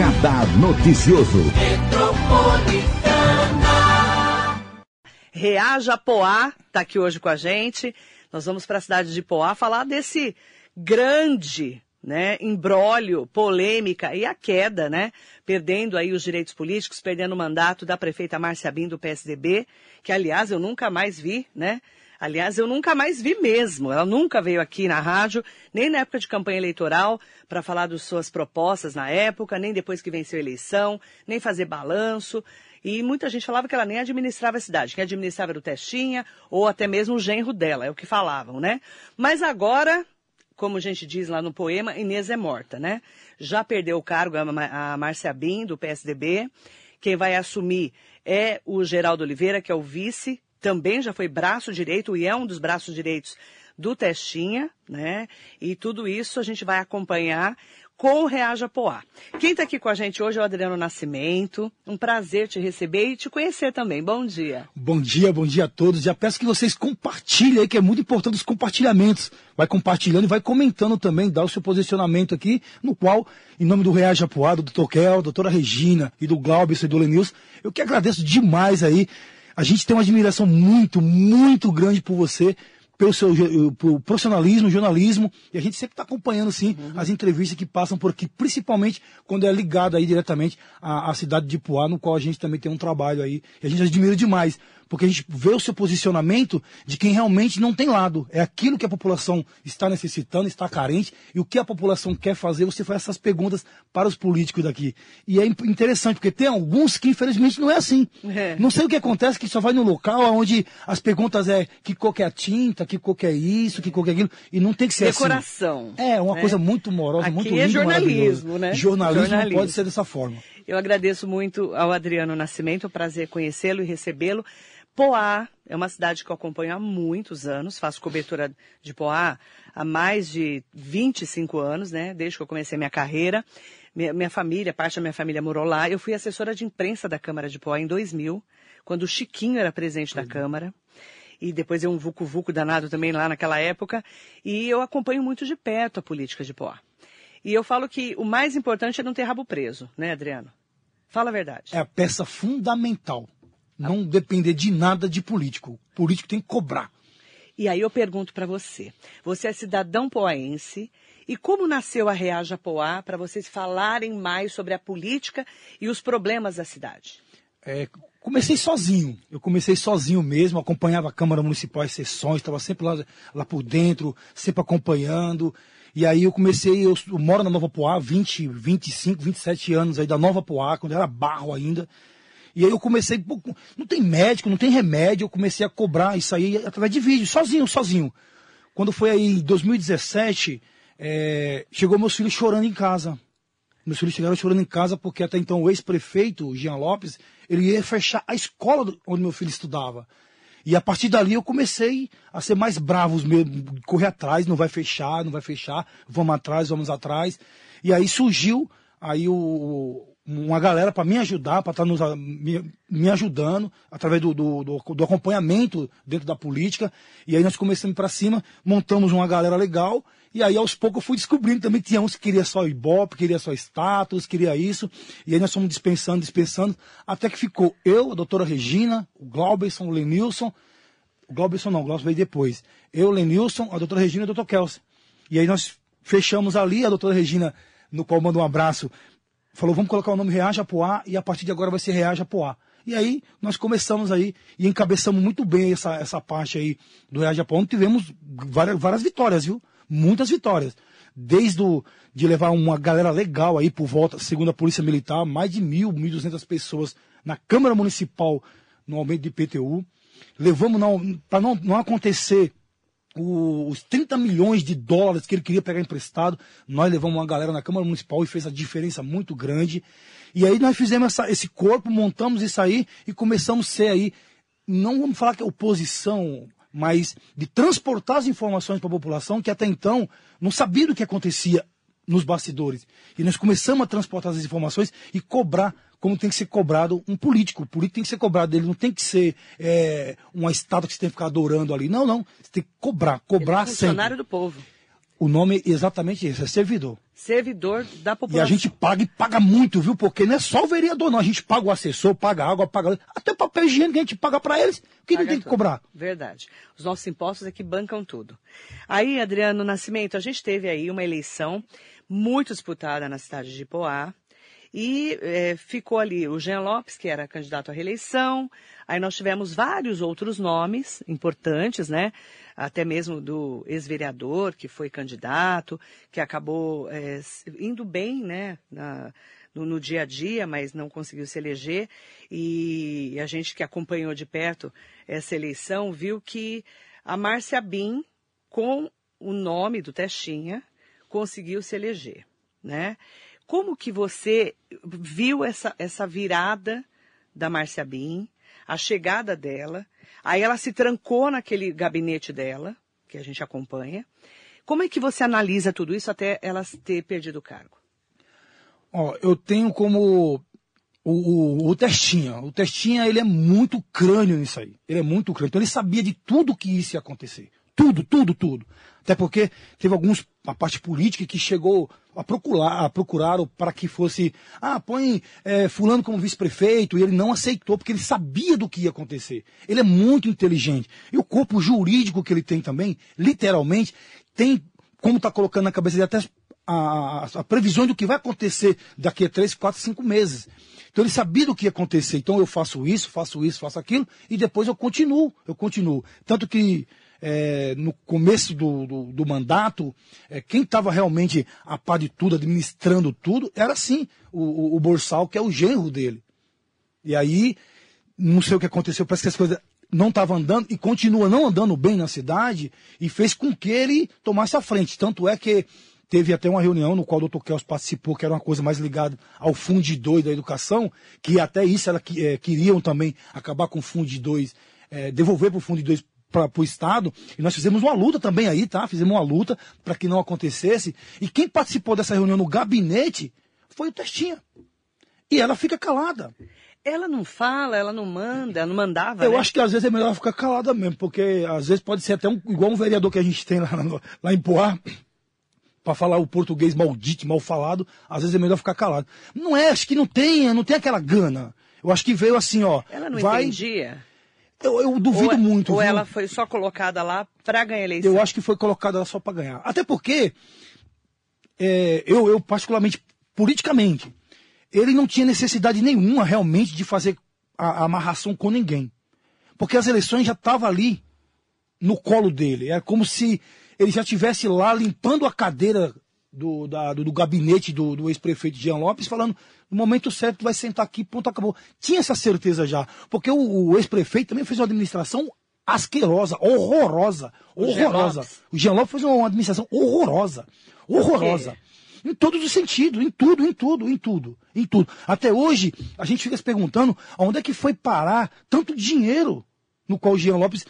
Radar Noticioso. Reaja Poá está aqui hoje com a gente. Nós vamos para a cidade de Poá falar desse grande né, embrólio, polêmica e a queda, né, perdendo aí os direitos políticos, perdendo o mandato da prefeita Márcia Bim do PSDB, que aliás eu nunca mais vi, né? Aliás, eu nunca mais vi mesmo. Ela nunca veio aqui na rádio, nem na época de campanha eleitoral, para falar das suas propostas na época, nem depois que venceu a eleição, nem fazer balanço. E muita gente falava que ela nem administrava a cidade. Quem administrava era o Testinha, ou até mesmo o genro dela, é o que falavam, né? Mas agora, como a gente diz lá no poema, Inês é morta, né? Já perdeu o cargo a Márcia Bim, do PSDB. Quem vai assumir é o Geraldo Oliveira, que é o vice, também já foi braço direito e é um dos braços direitos do Testinha, né? E tudo isso a gente vai acompanhar com o Reaja Poá. Quem está aqui com a gente hoje é o Adriano Nascimento. Um prazer te receber e te conhecer também. Bom dia. Bom dia, bom dia a todos. Já peço que vocês compartilhem aí, que é muito importante os compartilhamentos. Vai compartilhando e vai comentando também, dá o seu posicionamento aqui, no qual, em nome do Reaja Poá, do Dr. Kel, doutora Regina e do Glaubson e do Lenils, eu que agradeço demais aí. A gente tem uma admiração muito, muito grande por você pelo seu pelo profissionalismo, jornalismo, e a gente sempre está acompanhando, sim, uhum. as entrevistas que passam por aqui, principalmente quando é ligado aí diretamente à, à cidade de Poá, no qual a gente também tem um trabalho aí, e a gente admira demais porque a gente vê o seu posicionamento de quem realmente não tem lado. É aquilo que a população está necessitando, está carente, e o que a população quer fazer, você faz essas perguntas para os políticos daqui. E é interessante, porque tem alguns que infelizmente não é assim. É. Não sei o que acontece, que só vai no local onde as perguntas é que cor que é a tinta, que cor que é isso, que cor que é aquilo, e não tem que ser Decoração, assim. Decoração. É, uma né? coisa muito morosa, Aqui muito linda, é jornalismo, né? Jornalismo, jornalismo pode ser dessa forma. Eu agradeço muito ao Adriano Nascimento, é um prazer conhecê-lo e recebê-lo. Poá é uma cidade que eu acompanho há muitos anos, faço cobertura de Poá há mais de 25 anos, né? Desde que eu comecei minha carreira. Minha, minha, família, parte da minha família morou lá. Eu fui assessora de imprensa da Câmara de Poá em 2000, quando o Chiquinho era presidente da Câmara. E depois eu um vucu-vucu danado também lá naquela época. E eu acompanho muito de perto a política de Poá. E eu falo que o mais importante é não ter rabo preso, né, Adriano? Fala a verdade. É a peça fundamental não depender de nada de político. O político tem que cobrar. E aí eu pergunto para você, você é cidadão poaense, e como nasceu a Reaja Poá para vocês falarem mais sobre a política e os problemas da cidade? É, comecei sozinho. Eu comecei sozinho mesmo, acompanhava a Câmara Municipal, as sessões, estava sempre lá, lá por dentro, sempre acompanhando. E aí eu comecei, eu, eu moro na Nova Poá, 20, 25, 27 anos aí da Nova Poá, quando era barro ainda. E aí eu comecei, não tem médico, não tem remédio, eu comecei a cobrar isso aí através de vídeo, sozinho, sozinho. Quando foi aí em 2017, é, chegou meus filhos chorando em casa. Meus filhos chegaram chorando em casa porque até então o ex-prefeito, Jean Lopes, ele ia fechar a escola onde meu filho estudava. E a partir dali eu comecei a ser mais bravo, correr atrás, não vai fechar, não vai fechar, vamos atrás, vamos atrás. E aí surgiu aí o, uma galera para me ajudar, para estar tá me, me, ajudando através do, do, do, do, acompanhamento dentro da política. E aí nós começamos para cima, montamos uma galera legal. E aí aos poucos eu fui descobrindo também tinha uns que queria só ibope, queria só status, queria isso. E aí nós fomos dispensando, dispensando, até que ficou eu, a doutora Regina, o Glauberson, o Lenilson. O Glauberson não, o Glauberson veio depois. Eu, o Lenilson, a doutora Regina e o doutor Kelsey. E aí nós fechamos ali, a doutora Regina, no qual mando um abraço, falou, vamos colocar o nome Reaja Poá e a partir de agora vai ser Reaja Poá. E aí nós começamos aí e encabeçamos muito bem essa, essa parte aí do Reaja Poá, onde tivemos várias, várias vitórias, viu? Muitas vitórias. Desde o, de levar uma galera legal aí por volta, segundo a Polícia Militar, mais de mil, mil duzentas pessoas na Câmara Municipal no aumento de IPTU. Levamos para não, não acontecer os 30 milhões de dólares que ele queria pegar emprestado, nós levamos uma galera na Câmara Municipal e fez a diferença muito grande. E aí nós fizemos essa, esse corpo, montamos isso aí e começamos a ser aí, não vamos falar que é oposição, mas de transportar as informações para a população que até então não sabia do que acontecia nos bastidores. E nós começamos a transportar as informações e cobrar como tem que ser cobrado um político. O político tem que ser cobrado dele, não tem que ser é, uma estátua que você tem que ficar adorando ali. Não, não. Você tem que cobrar, cobrar Ele é funcionário sempre. do povo. O nome é exatamente esse, é servidor. Servidor da população. E a gente paga e paga muito, viu? Porque não é só o vereador, não. A gente paga o assessor, paga água, paga. Até papel higiênico a gente paga para eles, que Paga não tem que tudo. cobrar. Verdade. Os nossos impostos é que bancam tudo. Aí, Adriano Nascimento, a gente teve aí uma eleição muito disputada na cidade de Poá. E eh, ficou ali o Jean Lopes, que era candidato à reeleição. Aí nós tivemos vários outros nomes importantes, né? Até mesmo do ex-vereador, que foi candidato, que acabou s- indo bem, né? na- no, no dia a dia, mas não conseguiu se eleger. E a gente que acompanhou de perto essa eleição viu que a Márcia Bin, com o nome do Testinha, conseguiu se eleger, né? Como que você viu essa, essa virada da Márcia Bin, a chegada dela, aí ela se trancou naquele gabinete dela, que a gente acompanha. Como é que você analisa tudo isso até ela ter perdido o cargo? Ó, eu tenho como o, o, o Testinha. O Testinha, ele é muito crânio nisso aí. Ele é muito crânio. Então ele sabia de tudo que isso ia acontecer. Tudo, tudo, tudo. Até porque teve alguns, a parte política que chegou a procurar, a procuraram para que fosse, ah, põe eh, fulano como vice-prefeito, e ele não aceitou, porque ele sabia do que ia acontecer. Ele é muito inteligente. E o corpo jurídico que ele tem também, literalmente, tem, como está colocando na cabeça dele, até a, a, a previsão do que vai acontecer daqui a três, quatro, cinco meses. Então ele sabia do que ia acontecer. Então eu faço isso, faço isso, faço aquilo, e depois eu continuo, eu continuo. Tanto que é, no começo do, do, do mandato, é, quem estava realmente a par de tudo, administrando tudo, era sim o, o, o Borsal, que é o genro dele. E aí, não sei o que aconteceu, parece que as coisas não estavam andando e continua não andando bem na cidade e fez com que ele tomasse a frente. Tanto é que teve até uma reunião no qual o Dr. Kels participou, que era uma coisa mais ligada ao Fundo 2 da educação, que até isso ela eh, queriam também acabar com o Fundo 2, eh, devolver para o Fundo 2 para o Estado, e nós fizemos uma luta também aí, tá? Fizemos uma luta para que não acontecesse. E quem participou dessa reunião no gabinete foi o Testinha. E ela fica calada. Ela não fala, ela não manda, ela não mandava. Eu né? acho que às vezes é melhor ficar calada mesmo, porque às vezes pode ser até um, igual um vereador que a gente tem lá, lá em Poá, para falar o português maldito, mal falado, às vezes é melhor ficar calado. Não é, acho que não tem, não tem aquela gana. Eu acho que veio assim, ó. Ela não vai, entendia. Eu, eu duvido ou, muito. Ou viu? ela foi só colocada lá para ganhar a eleição. Eu acho que foi colocada lá só para ganhar. Até porque, é, eu, eu particularmente, politicamente, ele não tinha necessidade nenhuma realmente de fazer a, a amarração com ninguém. Porque as eleições já estavam ali no colo dele. É como se ele já estivesse lá limpando a cadeira do, da- do, do gabinete do, do ex-prefeito Jean Lopes, falando no momento certo vai sentar aqui, ponto, acabou. Tinha essa certeza já. Porque o, o ex-prefeito também fez uma administração asquerosa, horrorosa, O Jean horrorosa. Lopes. O Jean Lopes fez uma administração horrorosa, horrorosa. Em todos os sentidos, em tudo, em tudo, em tudo, em tudo. Até hoje, a gente fica se perguntando aonde é que foi parar tanto dinheiro no qual o Jean Lopes.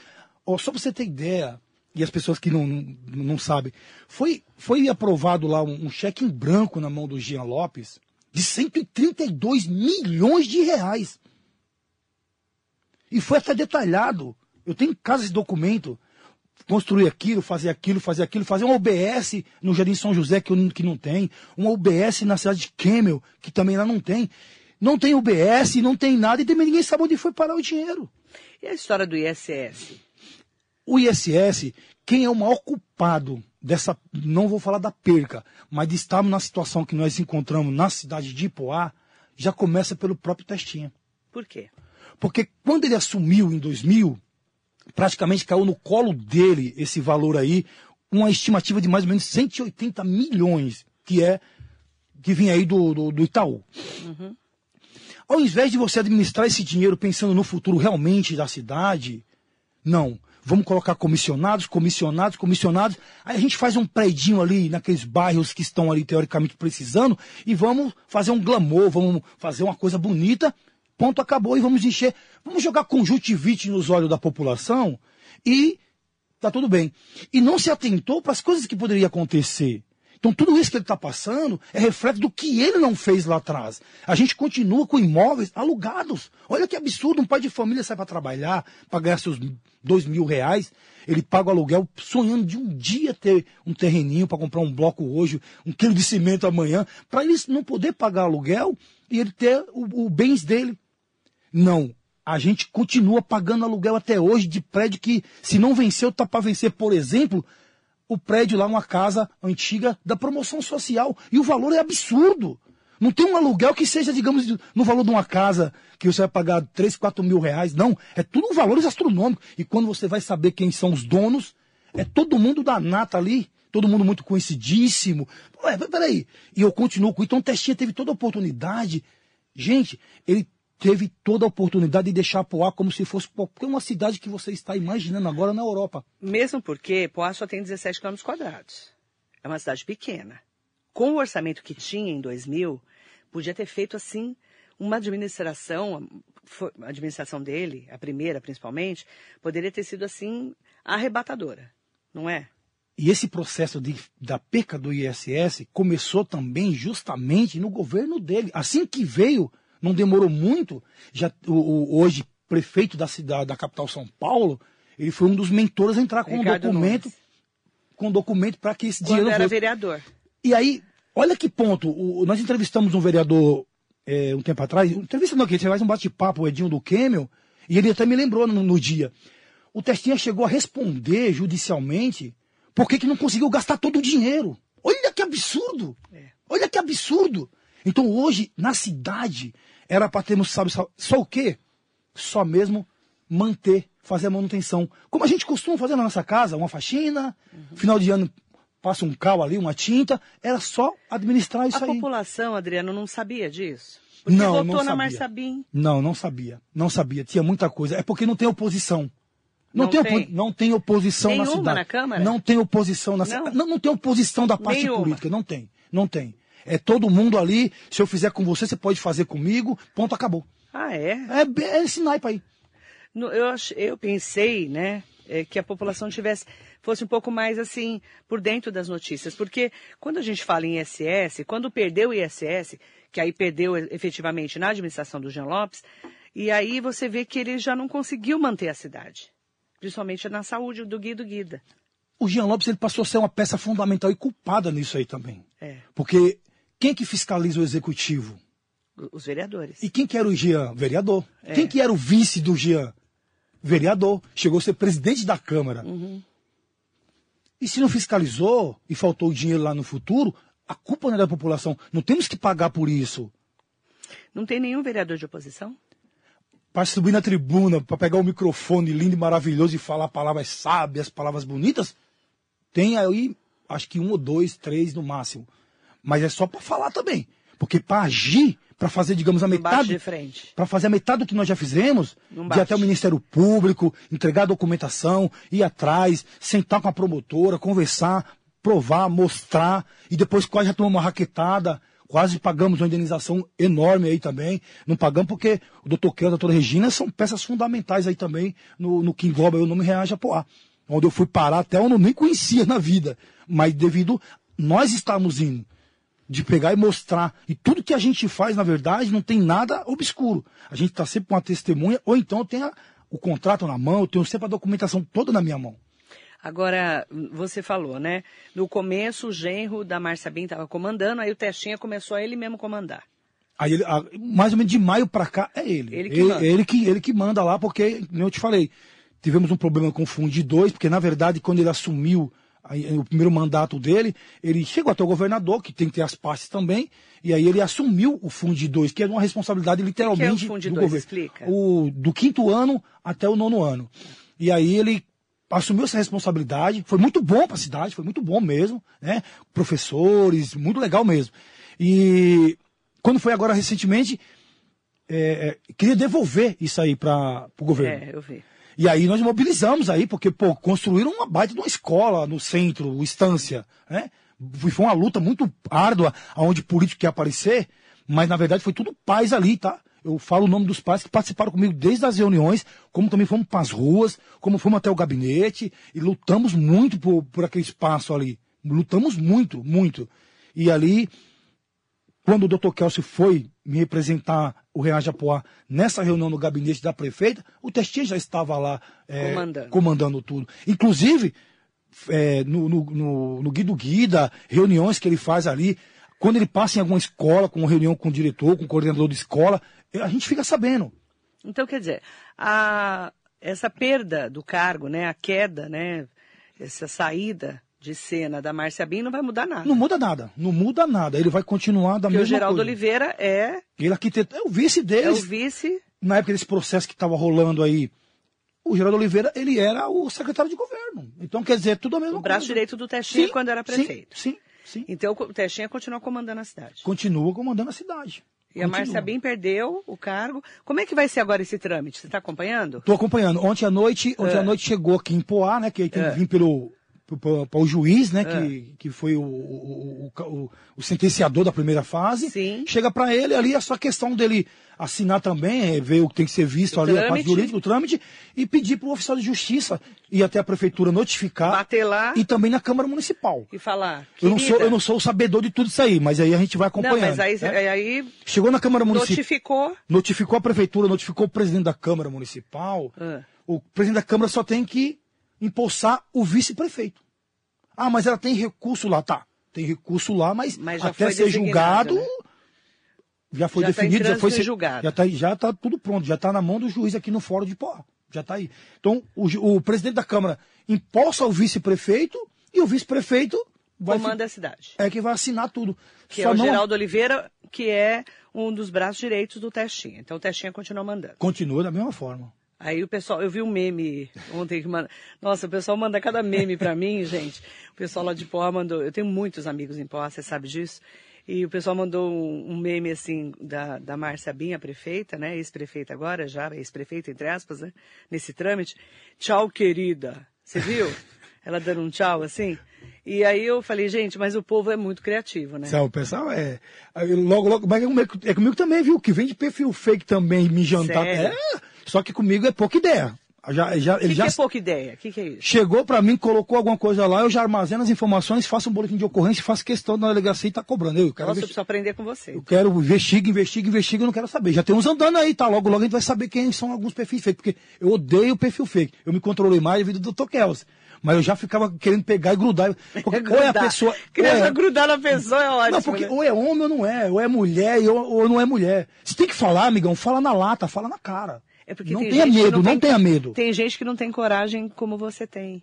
Ó, só pra você ter ideia, e as pessoas que não, não, não sabem, foi, foi aprovado lá um, um cheque em branco na mão do Jean Lopes de 132 milhões de reais. E foi até detalhado. Eu tenho casa esse documento. Construir aquilo, fazer aquilo, fazer aquilo, fazer um OBS no Jardim São José, que, eu que não tem. Um OBS na cidade de Kemmel, que também lá não tem. Não tem OBS, não tem nada, e também ninguém sabe onde foi parar o dinheiro. E a história do ISS? O ISS, quem é o maior culpado dessa, não vou falar da perca, mas de estarmos na situação que nós encontramos na cidade de Ipoá, já começa pelo próprio Testinha. Por quê? Porque quando ele assumiu em 2000, praticamente caiu no colo dele esse valor aí, uma estimativa de mais ou menos 180 milhões, que é que vinha aí do, do, do Itaú. Ao invés de você administrar esse dinheiro pensando no futuro realmente da cidade, não. Vamos colocar comissionados, comissionados, comissionados. Aí a gente faz um predinho ali naqueles bairros que estão ali teoricamente precisando e vamos fazer um glamour, vamos fazer uma coisa bonita. Ponto, acabou e vamos encher. Vamos jogar conjuntivite nos olhos da população e tá tudo bem. E não se atentou para as coisas que poderiam acontecer. Então tudo isso que ele está passando é reflexo do que ele não fez lá atrás. A gente continua com imóveis alugados. Olha que absurdo, um pai de família sai para trabalhar, para ganhar seus dois mil reais, ele paga o aluguel sonhando de um dia ter um terreninho para comprar um bloco hoje, um quilo de cimento amanhã, para ele não poder pagar aluguel e ele ter o, o bens dele. Não, a gente continua pagando aluguel até hoje de prédio que, se não venceu, está para vencer, por exemplo, o prédio lá, uma casa antiga da promoção social. E o valor é absurdo. Não tem um aluguel que seja, digamos, no valor de uma casa que você vai pagar 3, 4 mil reais. Não. É tudo valores astronômicos. E quando você vai saber quem são os donos, é todo mundo da nata ali. Todo mundo muito conhecidíssimo. Ué, peraí. E eu continuo com. Então o Testinha teve toda a oportunidade. Gente, ele teve toda a oportunidade de deixar Poá como se fosse qualquer uma cidade que você está imaginando agora na Europa. Mesmo porque Poá só tem 17 km quadrados. É uma cidade pequena. Com o orçamento que tinha em 2000, podia ter feito assim uma administração, a administração dele, a primeira principalmente, poderia ter sido assim arrebatadora, não é? E esse processo de, da perca do ISS começou também justamente no governo dele. Assim que veio não demorou muito. Já o, o, hoje prefeito da cidade, da capital São Paulo, ele foi um dos mentores a entrar com Ricardo um documento, Nunes. com um documento para que esse Quando dinheiro era fosse. vereador. E aí, olha que ponto. O, nós entrevistamos um vereador é, um tempo atrás, entrevista não, que você faz um bate-papo, o Edinho do Kemel, e ele até me lembrou no, no dia. O Testinha chegou a responder judicialmente por que não conseguiu gastar todo o dinheiro. Olha que absurdo! É. Olha que absurdo! Então hoje, na cidade, era para termos, sabe, só, só o quê? Só mesmo manter, fazer a manutenção. Como a gente costuma fazer na nossa casa, uma faxina, uhum. final de ano passa um cal ali, uma tinta, era só administrar isso a aí. A população, Adriano, não sabia disso? Porque não, votou não na sabia. Não, não sabia. Não sabia. Tinha muita coisa. É porque não tem oposição. Não, não tem, tem, não tem oposição Nenhuma na cidade. na Câmara? Não tem oposição na cidade. Não, não tem oposição da parte Nenhuma. política. Não tem. Não tem. É todo mundo ali. Se eu fizer com você, você pode fazer comigo. Ponto, acabou. Ah, é? É, é esse naipe aí. No, eu, eu pensei, né, é, que a população tivesse fosse um pouco mais assim por dentro das notícias, porque quando a gente fala em ISS, quando perdeu o ISS, que aí perdeu efetivamente na administração do Jean Lopes, e aí você vê que ele já não conseguiu manter a cidade, principalmente na saúde do Guido Guida. O Jean Lopes ele passou a ser uma peça fundamental e culpada nisso aí também. É. Porque quem que fiscaliza o executivo? Os vereadores. E quem que era o Jean? Vereador. É. Quem que era o vice do Jean? Vereador. Chegou a ser presidente da Câmara. Uhum. E se não fiscalizou e faltou o dinheiro lá no futuro, a culpa não é da população. Não temos que pagar por isso. Não tem nenhum vereador de oposição? Para subir na tribuna, para pegar o microfone lindo e maravilhoso e falar palavras sábias, palavras bonitas, tem aí, acho que um ou dois, três no máximo. Mas é só para falar também. Porque para agir, para fazer, digamos, a metade. Para fazer a metade do que nós já fizemos, de ir até o Ministério Público, entregar a documentação, ir atrás, sentar com a promotora, conversar, provar, mostrar, e depois quase já tomamos uma raquetada, quase pagamos uma indenização enorme aí também. Não pagamos porque o doutor Keio e a doutora Regina são peças fundamentais aí também no, no que engloba o nome Reage Apoar. Onde eu fui parar até onde eu nem conhecia na vida. Mas devido nós estarmos indo de pegar e mostrar. E tudo que a gente faz, na verdade, não tem nada obscuro. A gente está sempre com uma testemunha, ou então eu tenho o contrato na mão, eu tenho sempre a documentação toda na minha mão. Agora, você falou, né? No começo, o genro da Márcia Bin estava comandando, aí o Testinha começou a ele mesmo comandar. Aí ele, mais ou menos de maio para cá, é ele. Ele que, ele, manda. Ele, que, ele que manda lá, porque, como eu te falei, tivemos um problema com o Fundo 2, porque, na verdade, quando ele assumiu o primeiro mandato dele, ele chegou até o governador, que tem que ter as partes também, e aí ele assumiu o Fundo 2, que é uma responsabilidade literalmente que é o do governo. Explica. O, do quinto ano até o nono ano. E aí ele assumiu essa responsabilidade, foi muito bom para a cidade, foi muito bom mesmo, né? Professores, muito legal mesmo. E quando foi agora recentemente, é, é, queria devolver isso aí para o governo. É, eu vi. E aí nós mobilizamos aí, porque, pô, construíram uma baita de uma escola no centro, Estância, né? Foi uma luta muito árdua, onde político quer aparecer, mas na verdade foi tudo paz ali, tá? Eu falo o nome dos pais que participaram comigo desde as reuniões, como também fomos para as ruas, como fomos até o gabinete e lutamos muito por, por aquele espaço ali, Lutamos muito, muito. E ali, quando o doutor Kelsey foi me representar o Real Japoá nessa reunião no gabinete da prefeita, o Testinha já estava lá é, Comandando. comandando tudo. Inclusive, é, no, no, no, no Guido Guida, reuniões que ele faz ali, quando ele passa em alguma escola, com reunião com o diretor, com o coordenador de escola, a gente fica sabendo. Então, quer dizer, a, essa perda do cargo, né, a queda, né, essa saída de cena da Márcia Bin não vai mudar nada. Não muda nada, não muda nada. Ele vai continuar da Porque o mesma Geraldo coisa. Oliveira é, Ele arquiteto, é o vice é o deles. vice. Na época desse processo que estava rolando aí, o Geraldo Oliveira, ele era o secretário de governo. Então, quer dizer, tudo a mesma O braço coisa. direito do Testinha Sim, quando era sim, prefeito. Sim, sim. Então o Testinha continua comandando a cidade. Continua comandando a cidade. E a Márcia Bin perdeu o cargo. Como é que vai ser agora esse trâmite? Você está acompanhando? Estou acompanhando. Ontem à noite, ontem É. à noite chegou aqui em Poá, né? Que aí tem É. que vir pelo para o juiz, né? É. Que, que foi o, o, o, o- sentenciador da primeira fase. Sim. Chega para ele ali, é só questão dele assinar também, é, ver o que tem que ser visto O ali, a parte trâmite. jurídica, o trâmite, e pedir para o oficial de justiça ir até a prefeitura notificar Bater lá e também na Câmara Municipal. e falar. Eu não, sou, eu não sou o sabedor de tudo isso aí, mas aí a gente vai acompanhando. Não, mas aí, né? aí Chegou na Câmara Municipal, notificou. notificou a prefeitura, notificou o presidente da Câmara Municipal. Ah. O presidente da Câmara só tem que impulsar o vice-prefeito. Ah, mas ela tem recurso lá, tá? Tem recurso lá, mas, Mas até ser julgado, né? já foi Já tá definido, já foi ser- julgado. já tá, já tá tudo pronto, já tá na mão do juiz aqui no Fórum de Poá. Já tá aí. Então, o, o presidente da Câmara impulsa o vice-prefeito e o vice-prefeito vai Comanda a cidade. é que vai assinar tudo. Que Só é o não- Geraldo Oliveira, que é um dos braços direitos do Testinha. Então o Testinha continua mandando. Continua da mesma forma. Aí o pessoal, eu vi um meme ontem que manda. Nossa, o pessoal manda cada meme pra mim, gente. O pessoal lá de Poá mandou. Eu tenho muitos amigos em Poá, você sabe disso. E o pessoal mandou um, um meme assim da, da Márcia Binha, prefeita, né? Ex-prefeita agora, já, ex-prefeita, entre aspas, né? Nesse trâmite. Tchau, querida. Você viu? Ela dando um tchau assim. E aí eu falei, gente, mas o povo é muito criativo, né? Sabe, o pessoal é. Logo, logo. Mas é comigo, é comigo também, viu? Que vem de perfil fake também me jantar. Sério? É, só que comigo é pouca ideia. Já, já, O ele que, já que é pouca ideia? O que, que é isso? chegou pra mim, colocou alguma coisa lá, eu já armazeno as informações, faço um boletim de ocorrência, faço questão da delegacia e tá cobrando. Eu quero, Nossa, eu investi- preciso aprender com você. eu quero investiga, investiga, investiga, eu não quero saber. Já tem uns andando aí, tá? Logo, logo a gente vai saber quem são alguns perfis fake, porque eu odeio o perfil fake. Eu me controlei mais devido do Dr. Kels. Mas eu já ficava querendo pegar e grudar. Porque ou é a Grudar. pessoa. Criança é- grudar na pessoa é ótimo. Não, porque né? ou é homem ou não é, ou é mulher ou, ou não é mulher. Você tem que falar, amigão, fala na lata, fala na cara. É porque não tem tenha gente que medo, não, tem- tenha medo. Tem gente que não tem coragem como você tem.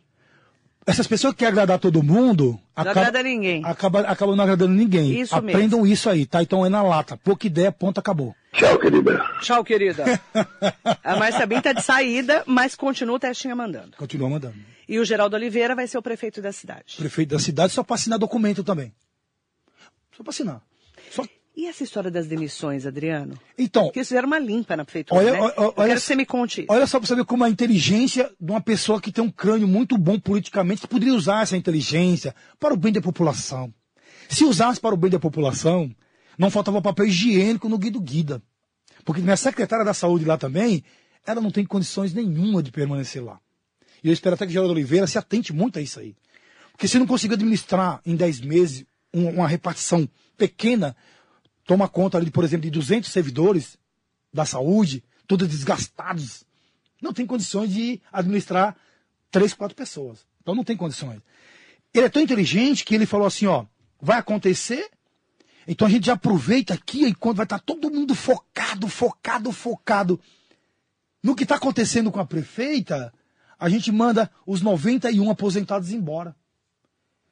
Essas pessoas que querem agradar todo mundo. agrada ninguém. Acaba, acabam não agradando ninguém. Isso Aprendam isso aí, tá? Então é na lata. Pouca ideia, ponto, acabou. Tchau, querida. Tchau, querida. a Márcia Bin tá de saída, mas continua o testinha mandando. Continua mandando. E o Geraldo Oliveira vai ser o prefeito da cidade. Prefeito da cidade só para assinar documento também. Só para assinar. E essa história das demissões, Adriano? Então, Porque eles fizeram uma limpa na prefeitura, Olha, né? olha, olha- quero que você me conte isso. olha só para saber como a inteligência de uma pessoa que tem um crânio muito bom politicamente que poderia usar essa inteligência para o bem da população. Se usasse para o bem da população, não faltava papel higiênico no Guido Guida. Porque minha secretária da saúde lá também, ela não tem condições nenhuma de permanecer lá. E eu espero até que Geraldo Oliveira se atente muito a isso aí. Porque se não conseguir administrar em 10 meses um- uma repartição pequena, toma conta ali, por exemplo, de 200 servidores da saúde, todos desgastados, não tem condições de administrar três, quatro pessoas. Então não tem condições. Ele é tão inteligente que ele falou assim, ó, vai acontecer, então a gente já aproveita aqui enquanto vai estar todo mundo focado, focado, focado no que está acontecendo com a prefeita, a gente manda os 91 aposentados embora.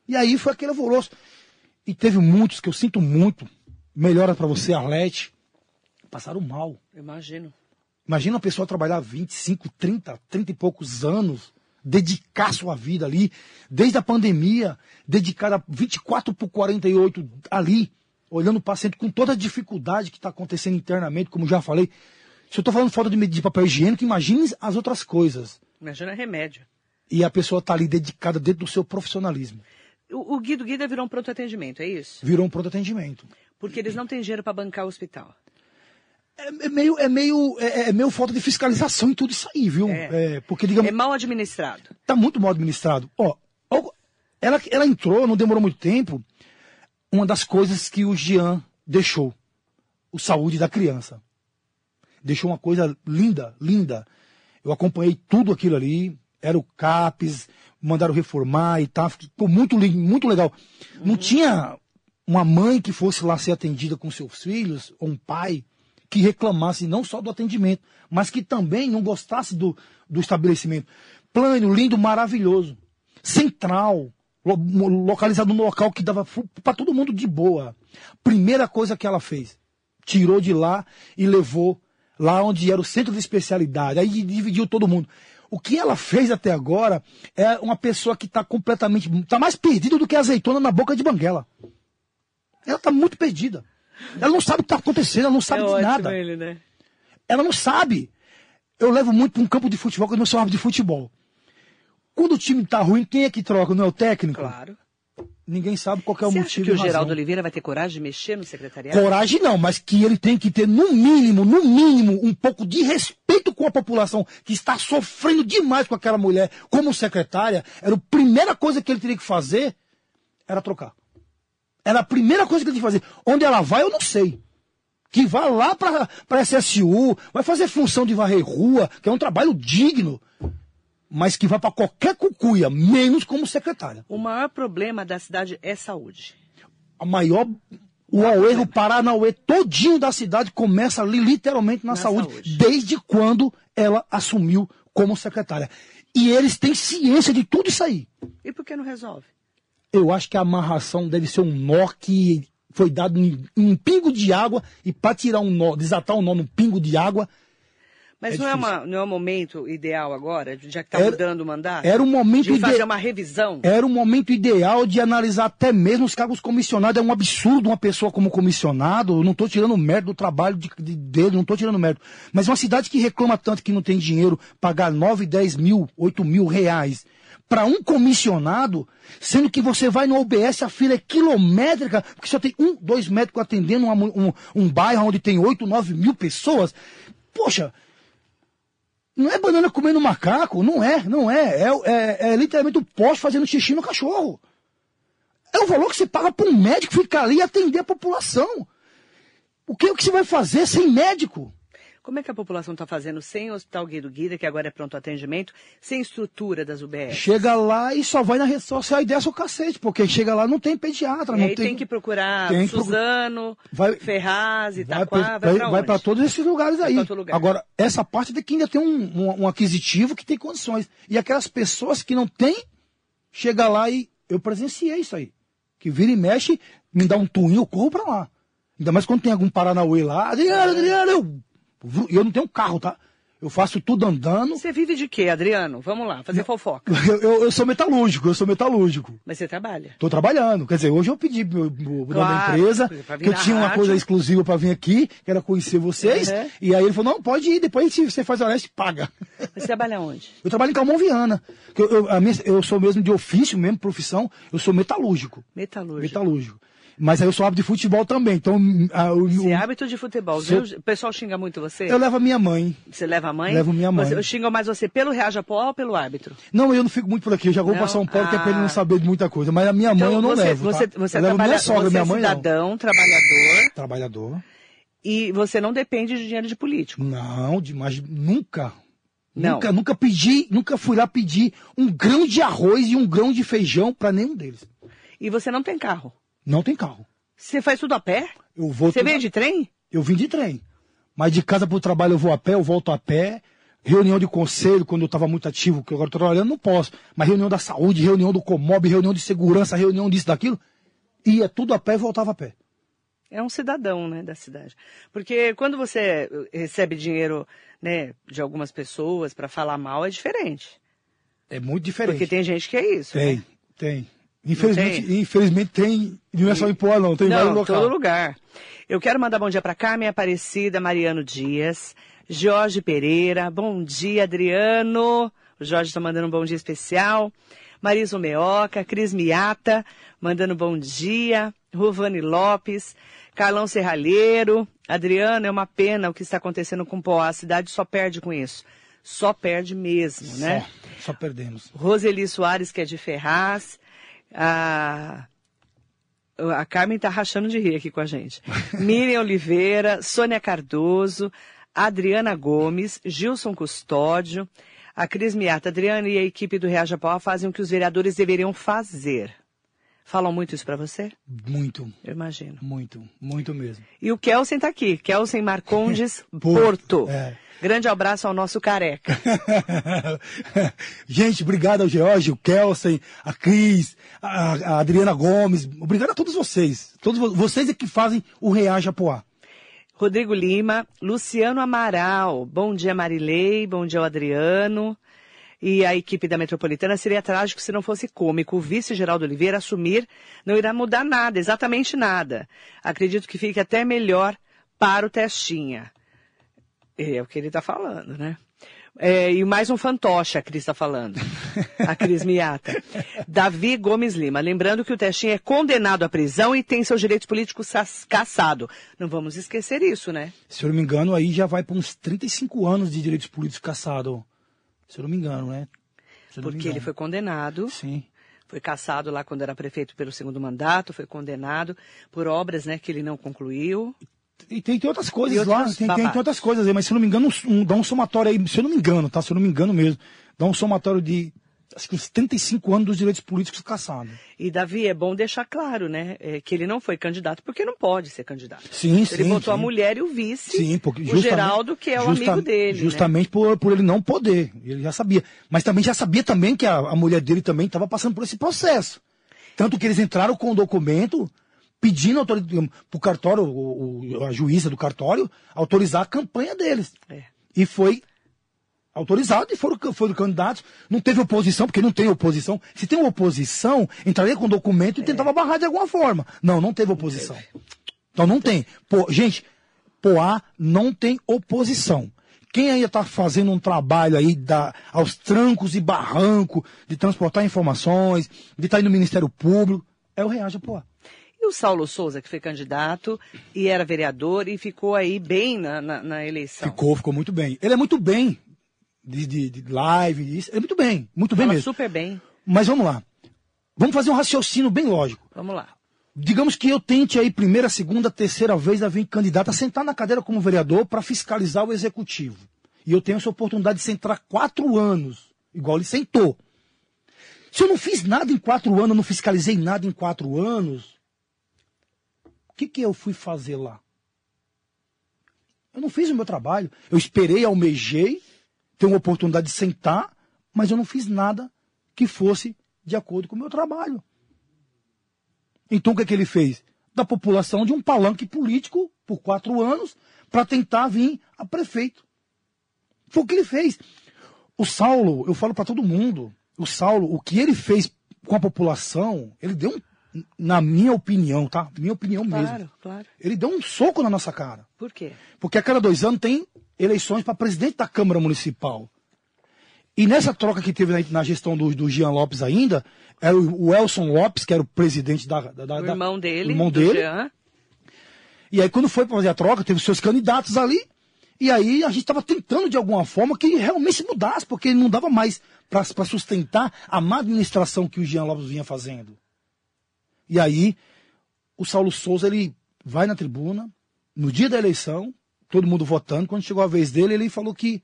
E aí foi aquele alvoroço. E teve muitos que eu sinto muito. Melhora para você, Arlete. Passaram mal. Imagino. Imagina uma pessoa trabalhar 25, 30, 30 e poucos anos, dedicar sua vida ali, desde a pandemia, dedicada 24 por 48 ali, olhando o paciente com toda a dificuldade que está acontecendo internamente, como já falei. Se eu estou falando falta de, de papel higiênico, imagine as outras coisas. Imagina remédio. E a pessoa está ali dedicada dentro do seu profissionalismo. O, o Guido Guida virou um pronto atendimento, é isso? Virou um pronto atendimento. Porque eles não têm dinheiro para bancar o hospital. É, é meio, é, meio, é, é meio falta de fiscalização em tudo isso aí, viu? É. É, porque, digamos, É mal administrado. tá muito mal administrado. Ó, ó, Ela, ela entrou, não demorou muito tempo, uma das coisas que o Jean deixou. O saúde da criança. Deixou uma coisa linda, linda. Eu acompanhei tudo aquilo ali. Era o CAPES, mandaram reformar e tal. Ficou muito, muito legal. Uhum. Não tinha uma mãe que fosse lá ser atendida com seus filhos, ou um pai, que reclamasse não só do atendimento, mas que também não gostasse do, do estabelecimento. Plano, lindo, maravilhoso. Central, localizado no local que dava para todo mundo de boa. Primeira coisa que ela fez, tirou de lá e levou lá onde era o centro de especialidade. Aí dividiu todo mundo. O que ela fez até agora é uma pessoa que está completamente. está mais perdida do que azeitona na boca de banguela. Ela está muito perdida. Ela não sabe o que está acontecendo, ela não sabe é de nada. Ele, né? Ela não sabe. Eu levo muito para um campo de futebol, quando eu sou árbitro de futebol. Quando o time está ruim, quem é que troca? Não é o técnico? Claro. Ninguém sabe qual é o Você motivo. Acha que o Geraldo Oliveira vai ter coragem de mexer no secretariado? Coragem não, mas que ele tem que ter, no mínimo, no mínimo, um pouco de respeito com a população que está sofrendo demais com aquela mulher como secretária. Era a primeira coisa que ele teria que fazer, era trocar. Era a primeira coisa que ele tinha que fazer. Onde ela vai, eu não sei. Que vá lá para a SSU, vai fazer função de varrer rua, que é um trabalho digno. Mas que vá para qualquer cucuia, menos como secretária. O maior problema da cidade é saúde. A maior. O erro Paranauê todinho da cidade começa ali literalmente na, na saúde, saúde, desde quando ela assumiu como secretária. E eles têm ciência de tudo isso aí. E por que não resolve? Eu acho que a amarração deve ser um nó que foi dado em um pingo de água e para tirar um nó, desatar um nó num pingo de água. Mas é não, é uma, não é o momento ideal agora, já que está mudando o mandato? Era um momento de fazer uma revisão? Era um momento ideal de analisar até mesmo os cargos comissionados. É um absurdo uma pessoa como comissionado. Eu não estou tirando mérito do trabalho de, de, dele, não estou tirando mérito. Mas uma cidade que reclama tanto que não tem dinheiro, pagar 9, 10 mil, 8 mil reais para um comissionado, sendo que você vai no OBS, a fila é quilométrica, porque só tem um, dois médicos atendendo um, um bairro onde tem oito, nove mil pessoas. Poxa, não é banana comendo macaco, não é, não é. É, é, é literalmente o poste fazendo xixi no cachorro. É o valor que você paga para um médico ficar ali e atender a população. O que, o que você vai fazer sem médico? Como é que a população está fazendo sem o Hospital Guido Guida, que agora é pronto atendimento, sem estrutura das UBS? Chega lá e só vai na rede social e desce o cacete, porque chega lá não tem pediatra. E não aí tem... tem que procurar tem Suzano, vai... Ferraz, Itaquá, vai, vai para todos esses lugares aí. Lugar. Agora, essa parte tem que ainda tem um, um, um aquisitivo que tem condições. E aquelas pessoas que não têm, chega lá e eu presenciei isso aí. Que vira e mexe, me dá um twin, eu corro para lá. Ainda mais quando tem algum Paranauê lá, Adriano, Adriano, eu e eu não tenho carro, tá? Eu faço tudo andando. Você vive de quê, Adriano? Vamos lá, fazer fofoca. Eu, eu, eu, sou metalúrgico, eu sou metalúrgico. Mas você trabalha? Tô trabalhando. Quer dizer, hoje eu pedi pro, pro claro, da empresa que eu tinha uma coisa exclusiva para vir aqui, que era conhecer vocês. Uhum. E aí ele falou, não, pode ir, depois se você faz a leste, paga. Você trabalha onde? Eu trabalho em Calmon Viana. Eu, eu, minha, eu sou mesmo de ofício, mesmo profissão, eu sou metalúrgico. Metalúrgico. Metalúrgico. Mas aí eu sou árbitro de futebol também. Então, a, o, você é árbitro de futebol. O pessoal xinga muito você? Eu levo a minha mãe. Você leva a mãe? Levo minha mãe. Você, xingam mais você pelo Reaja Pó ou pelo árbitro? Não, eu não fico muito por aqui. Eu já vou para São Paulo, ah. que é para ele não ah. saber de muita coisa. Mas a minha então, mãe eu não você, levo. Você, tá? você, trabalha, minha sogra, você minha é mãe, cidadão, não. trabalhador. Trabalhador. E você não depende de dinheiro de político? Não, de, mas nunca. Não. Nunca, nunca pedi, nunca fui lá pedir um grão de arroz e um grão de feijão para nenhum deles. E você não tem carro? Não tem carro. Você faz tudo a pé? Eu vou. Você veio de trem? Eu vim de trem. Mas de casa para o trabalho eu vou a pé, eu volto a pé. Reunião de conselho, quando eu estava muito ativo, que agora estou trabalhando, não posso. Mas reunião da saúde, reunião do Comob, reunião de segurança, reunião disso, daquilo. Ia tudo a pé e voltava a pé. É um cidadão, né, da cidade. Porque quando você recebe dinheiro, né, de algumas pessoas para falar mal, é diferente. É muito diferente. Porque tem gente que é isso. Tem, né? tem. Infelizmente tem? infelizmente tem, não é só em Poá não, tem não, vários locais. todo lugar. Eu quero mandar bom dia para Carmen Aparecida, Mariano Dias, Jorge Pereira, bom dia Adriano, o Jorge está mandando um bom dia especial, Marisa Meoca, Cris Miata, mandando bom dia, Ruvani Lopes, Carlão Serralheiro, Adriano, é uma pena o que está acontecendo com Poá, a cidade só perde com isso. Só perde mesmo, né? Só, só perdemos. Roseli Soares, que é de Ferraz, A, a Carmen tá rachando de rir aqui com a gente. Miriam Oliveira, Sônia Cardoso, Adriana Gomes, Gilson Custódio, a Cris Miata. Adriana e a equipe do Reaja Pau fazem o que os vereadores deveriam fazer. Falam muito isso para você? Muito. Eu imagino. Muito, muito mesmo. E o Kelsen tá aqui. Kelsen Marcondes, Porto. É. Grande abraço ao nosso careca. Gente, obrigado ao George, o Kelsen, a Cris, a, a, Adriana Gomes. Obrigado a todos vocês. Todos vocês é que fazem o Reage Apoar. Rodrigo Lima, Luciano Amaral. Bom dia, Marilei. Bom dia, Adriano. E a equipe da Metropolitana seria trágico se não fosse cômico. O vice Geraldo Oliveira assumir não irá mudar nada, exatamente nada. Acredito que fique até melhor para o Testinha. É o que ele está falando, né? É, e mais um fantoche, a Cris está falando. A Cris Miata. Davi Gomes Lima. Lembrando que o Testinha é condenado à prisão e tem seus direitos políticos caçados. Não vamos esquecer isso, né? Se eu não me engano, aí já vai para uns 35 anos de direitos políticos caçados. Se eu não me engano, né? Porque engano. ele foi condenado. Sim. Foi caçado lá quando era prefeito pelo segundo mandato, foi condenado por obras né, que ele não concluiu. E tem, tem outras coisas lá, tem, tem, tem, outras coisas aí, mas se eu não me engano, um, dá um somatório aí, se eu não me engano, tá? Se eu não me engano mesmo, dá um somatório de acho que uns 35 anos dos direitos políticos caçados. E, Davi, é bom deixar claro, né, é, que ele não foi candidato porque não pode ser candidato. Sim, ele sim. Ele botou sim. a mulher e o vice, sim, porque o Geraldo, que é o amigo dele. Né? Justamente né? por, por ele não poder, ele já sabia. Mas também já sabia também que a, a mulher dele também estava passando por esse processo. Tanto que eles entraram com o documento pedindo para o cartório, o, a juíza do cartório, autorizar a campanha deles. É. E foi autorizado e foram, foram candidatos. Não teve oposição, porque não tem oposição. Se tem oposição, entraria com documento e é. tentava barrar de alguma forma. Não, não teve oposição. Então não tem. Pô, gente, Poá não tem oposição. Quem aí está fazendo um trabalho aí da, aos trancos e barranco de transportar informações, de estar tá aí no Ministério Público, é o Reaja Poá. E o Saulo Souza, que foi candidato e era vereador e ficou aí bem na, na, na eleição? Ficou, ficou muito bem. Ele é muito bem de, de, de live, isso. Ele é muito bem, muito bem Fala mesmo. super bem. Mas vamos lá. Vamos fazer um raciocínio bem lógico. Vamos lá. Digamos que eu tente aí primeira, segunda, terceira vez a vir candidato a sentar na cadeira como vereador para fiscalizar o executivo. E eu tenho essa oportunidade de sentar quatro anos, igual ele sentou. Se eu não fiz nada em quatro anos, não fiscalizei nada em quatro anos, que, que eu fui fazer lá? Eu não fiz o meu trabalho. Eu esperei, almejei, ter uma oportunidade de sentar, mas eu não fiz nada que fosse de acordo com o meu trabalho. Então o que, é que ele fez? Da população de um palanque político por quatro anos para tentar vir a prefeito. Foi o que ele fez. O Saulo, eu falo para todo mundo, o Saulo, o que ele fez com a população, ele deu um, na minha opinião, tá? Minha opinião claro, mesmo. Claro. Ele deu um soco na nossa cara. Por quê? Porque a cada dois anos tem eleições para presidente da Câmara Municipal. E nessa troca que teve na, na gestão do, do Jean Lopes ainda, era o, o Elson Lopes, que era o presidente da. da, da o irmão dele. Irmão dele. Jean. E aí, quando foi para fazer a troca, teve os seus candidatos ali. E aí a gente estava tentando de alguma forma que realmente se mudasse, porque não dava mais para sustentar a má administração que o Jean Lopes vinha fazendo. E aí o Saulo Souza ele vai na tribuna, no dia da eleição, todo mundo votando, quando chegou a vez dele, ele falou que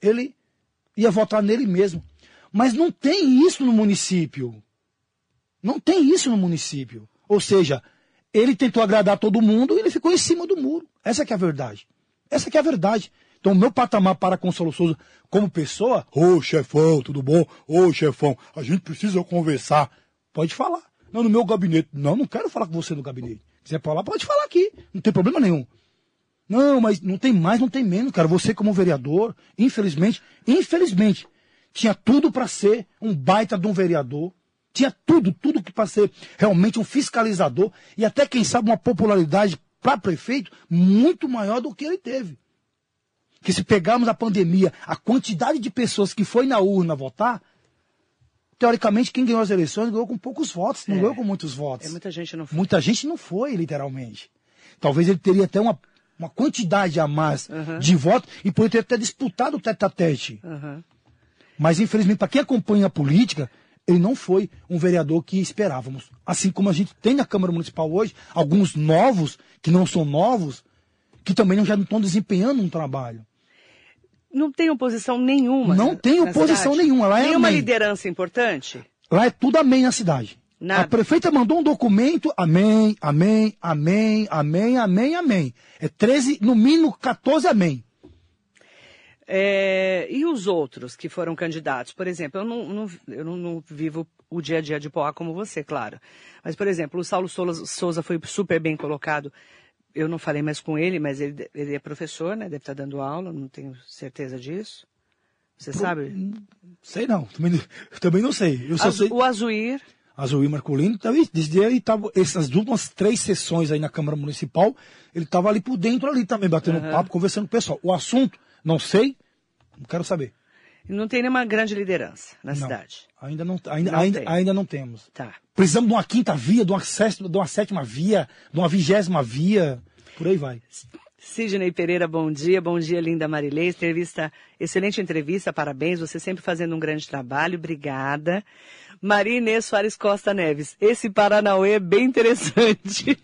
ele ia votar nele mesmo. Mas não tem isso no município. Não tem isso no município. Ou seja, ele tentou agradar todo mundo e ele ficou em cima do muro. Essa é a verdade. Essa é a verdade. Então, meu patamar para Consolo Souza como pessoa, ô oh, chefão, tudo bom? Ô oh, chefão, a gente precisa conversar. Pode falar. Não, no meu gabinete. Não, não quero falar com você no gabinete. Se quiser falar, pode falar aqui. Não tem problema nenhum. Não, mas não tem mais, não tem menos, cara. Você como vereador, infelizmente, infelizmente, tinha tudo para ser um baita de um vereador. Tinha tudo, tudo para ser realmente um fiscalizador e até, quem sabe, uma popularidade para prefeito muito maior do que ele teve. Que se pegarmos a pandemia, a quantidade de pessoas que foi na urna votar, teoricamente quem ganhou as eleições ganhou com poucos votos, não é. ganhou com muitos votos. É, muita gente não foi. Muita gente não foi, literalmente. Talvez ele teria até uma, uma quantidade a mais uhum. de votos e poderia ter até disputado o tete a tete. Uhum. Mas infelizmente, para quem acompanha a política, ele não foi um vereador que esperávamos. Assim como a gente tem na Câmara Municipal hoje, alguns novos, que não são novos, que também não, já não estão desempenhando um trabalho. Não tem oposição nenhuma. Não tem oposição nenhuma. Lá é Nenhuma amém. liderança importante? Lá é tudo amém na cidade. Nada. A prefeita mandou um documento, amém, amém, amém, amém, amém, amém. É 13, no mínimo 14 amém. É, e os outros que foram candidatos? Por exemplo, eu não, não- eu não, não vivo o dia a dia de Poá como você, claro. Mas, por exemplo, o Saulo Souza foi super bem colocado. Eu não falei mais com ele, mas ele, ele é professor, né? Deve estar dando aula, não tenho certeza disso. Você sabe? Sei não, também, não- também não sei. Eu só Az- sei. O Azuir, Azuí Marcolino, então, desde ele estava, essas últimas três sessões aí na Câmara Municipal, ele estava ali por dentro ali também, batendo papo, conversando com o pessoal. O assunto, não sei, não quero saber. Não tem nenhuma grande liderança na Não. cidade. Ainda não, ainda, Não ainda, ainda não temos. Tá. Precisamos de uma quinta via, de uma, sexta, de uma sétima via, de uma vigésima via, por aí vai. Sidney Pereira, bom dia. Bom dia, linda Marilei. Entrevista, excelente entrevista, parabéns. Você sempre fazendo um grande trabalho. Obrigada. Maria Inês Soares Costa Neves. Esse Paranauê é bem interessante.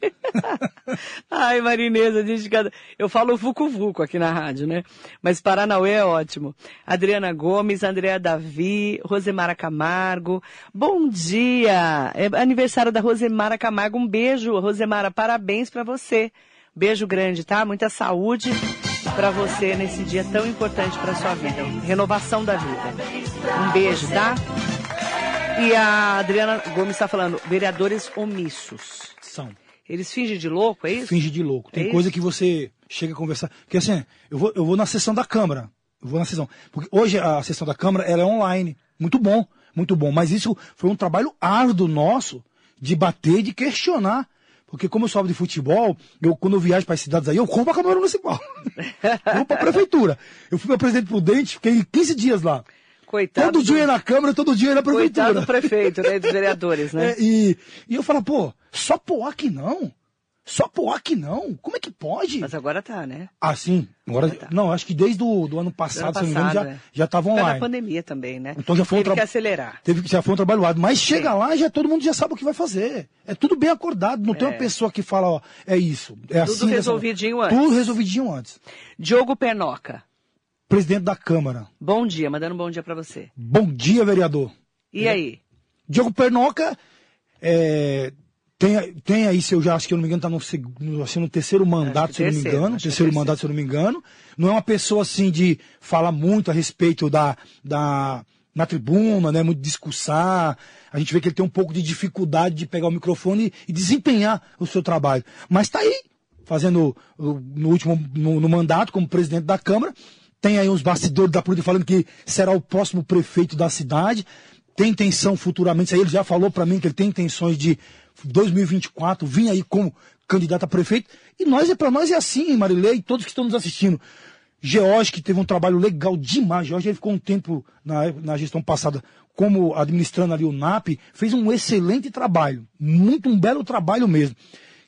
Ai, Maria Inês, a gente cada... Eu falo vucu-vucu aqui na rádio, né? Mas Paranauê é ótimo. Adriana Gomes, Andréa Davi, Rosemara Camargo. Bom dia! É aniversário da Rosemara Camargo. Um beijo, Rosemara. Parabéns pra você. Beijo grande, tá? Muita saúde pra você nesse dia tão importante pra sua vida. Renovação da vida. Um beijo, tá? E a Adriana Gomes está falando, vereadores omissos. São. Eles fingem de louco, é isso? Finge de louco. Tem É coisa isso? que você chega a conversar. Porque assim, eu vou, eu vou na sessão da Câmara. Eu vou na sessão. Porque hoje a sessão da Câmara ela é online. Muito bom, muito bom. Mas isso foi um trabalho árduo nosso de bater, de questionar. Porque como eu sou de futebol, eu, quando eu viajo para as cidades aí, eu compro a Câmara Municipal. vou para a Prefeitura. Eu fui para Presidente Prudente, fiquei 15 dias lá. Coitado todo do- dia na Câmara, todo dia na Prefeitura. Coitado do prefeito, né? Dos vereadores, né? É, e, e eu falo, pô, só que não? Só que não? Como é que pode? Mas agora tá, né? Ah, sim. Agora, não, acho que desde o do ano passado, Do ano se não me engano, passado, já, é. já estava Foi na pandemia também, né? Então já foi um Teve que tra- acelerar. Teve que já foi um trabalho árduo. Mas chega lá, já todo mundo já sabe o que vai fazer. É tudo bem acordado. Não tem uma pessoa que fala, ó, é isso. É Tudo assim. dessa- resolvidinho antes. Tudo resolvidinho antes. Diogo Pernoca. Presidente da Câmara. Bom dia, mandando um bom dia pra você. Bom dia, vereador. E aí? Diogo Pernoca é, tem, tem aí, se eu já acho que eu não me engano, está no, assim, no terceiro mandato, se eu não me engano. Terceiro mandato, se eu não me engano. Não é uma pessoa assim de falar muito a respeito da. da na tribuna, né, muito discursar. A gente vê que ele tem um pouco de dificuldade de pegar o microfone e, desempenhar o seu trabalho. Mas está aí, fazendo no último no, no mandato como presidente da Câmara. Tem aí uns bastidores da política falando que será o próximo prefeito da cidade. Tem intenção futuramente, aí ele já falou para mim que ele tem intenções de 2024 vir aí como candidato a prefeito. E nós, é para nós é assim, Marilei, todos que estão nos assistindo. George, que teve um trabalho legal demais. George, ele ficou um tempo na, na gestão passada como administrando ali o NAP, fez um excelente trabalho. Muito, um belo trabalho mesmo.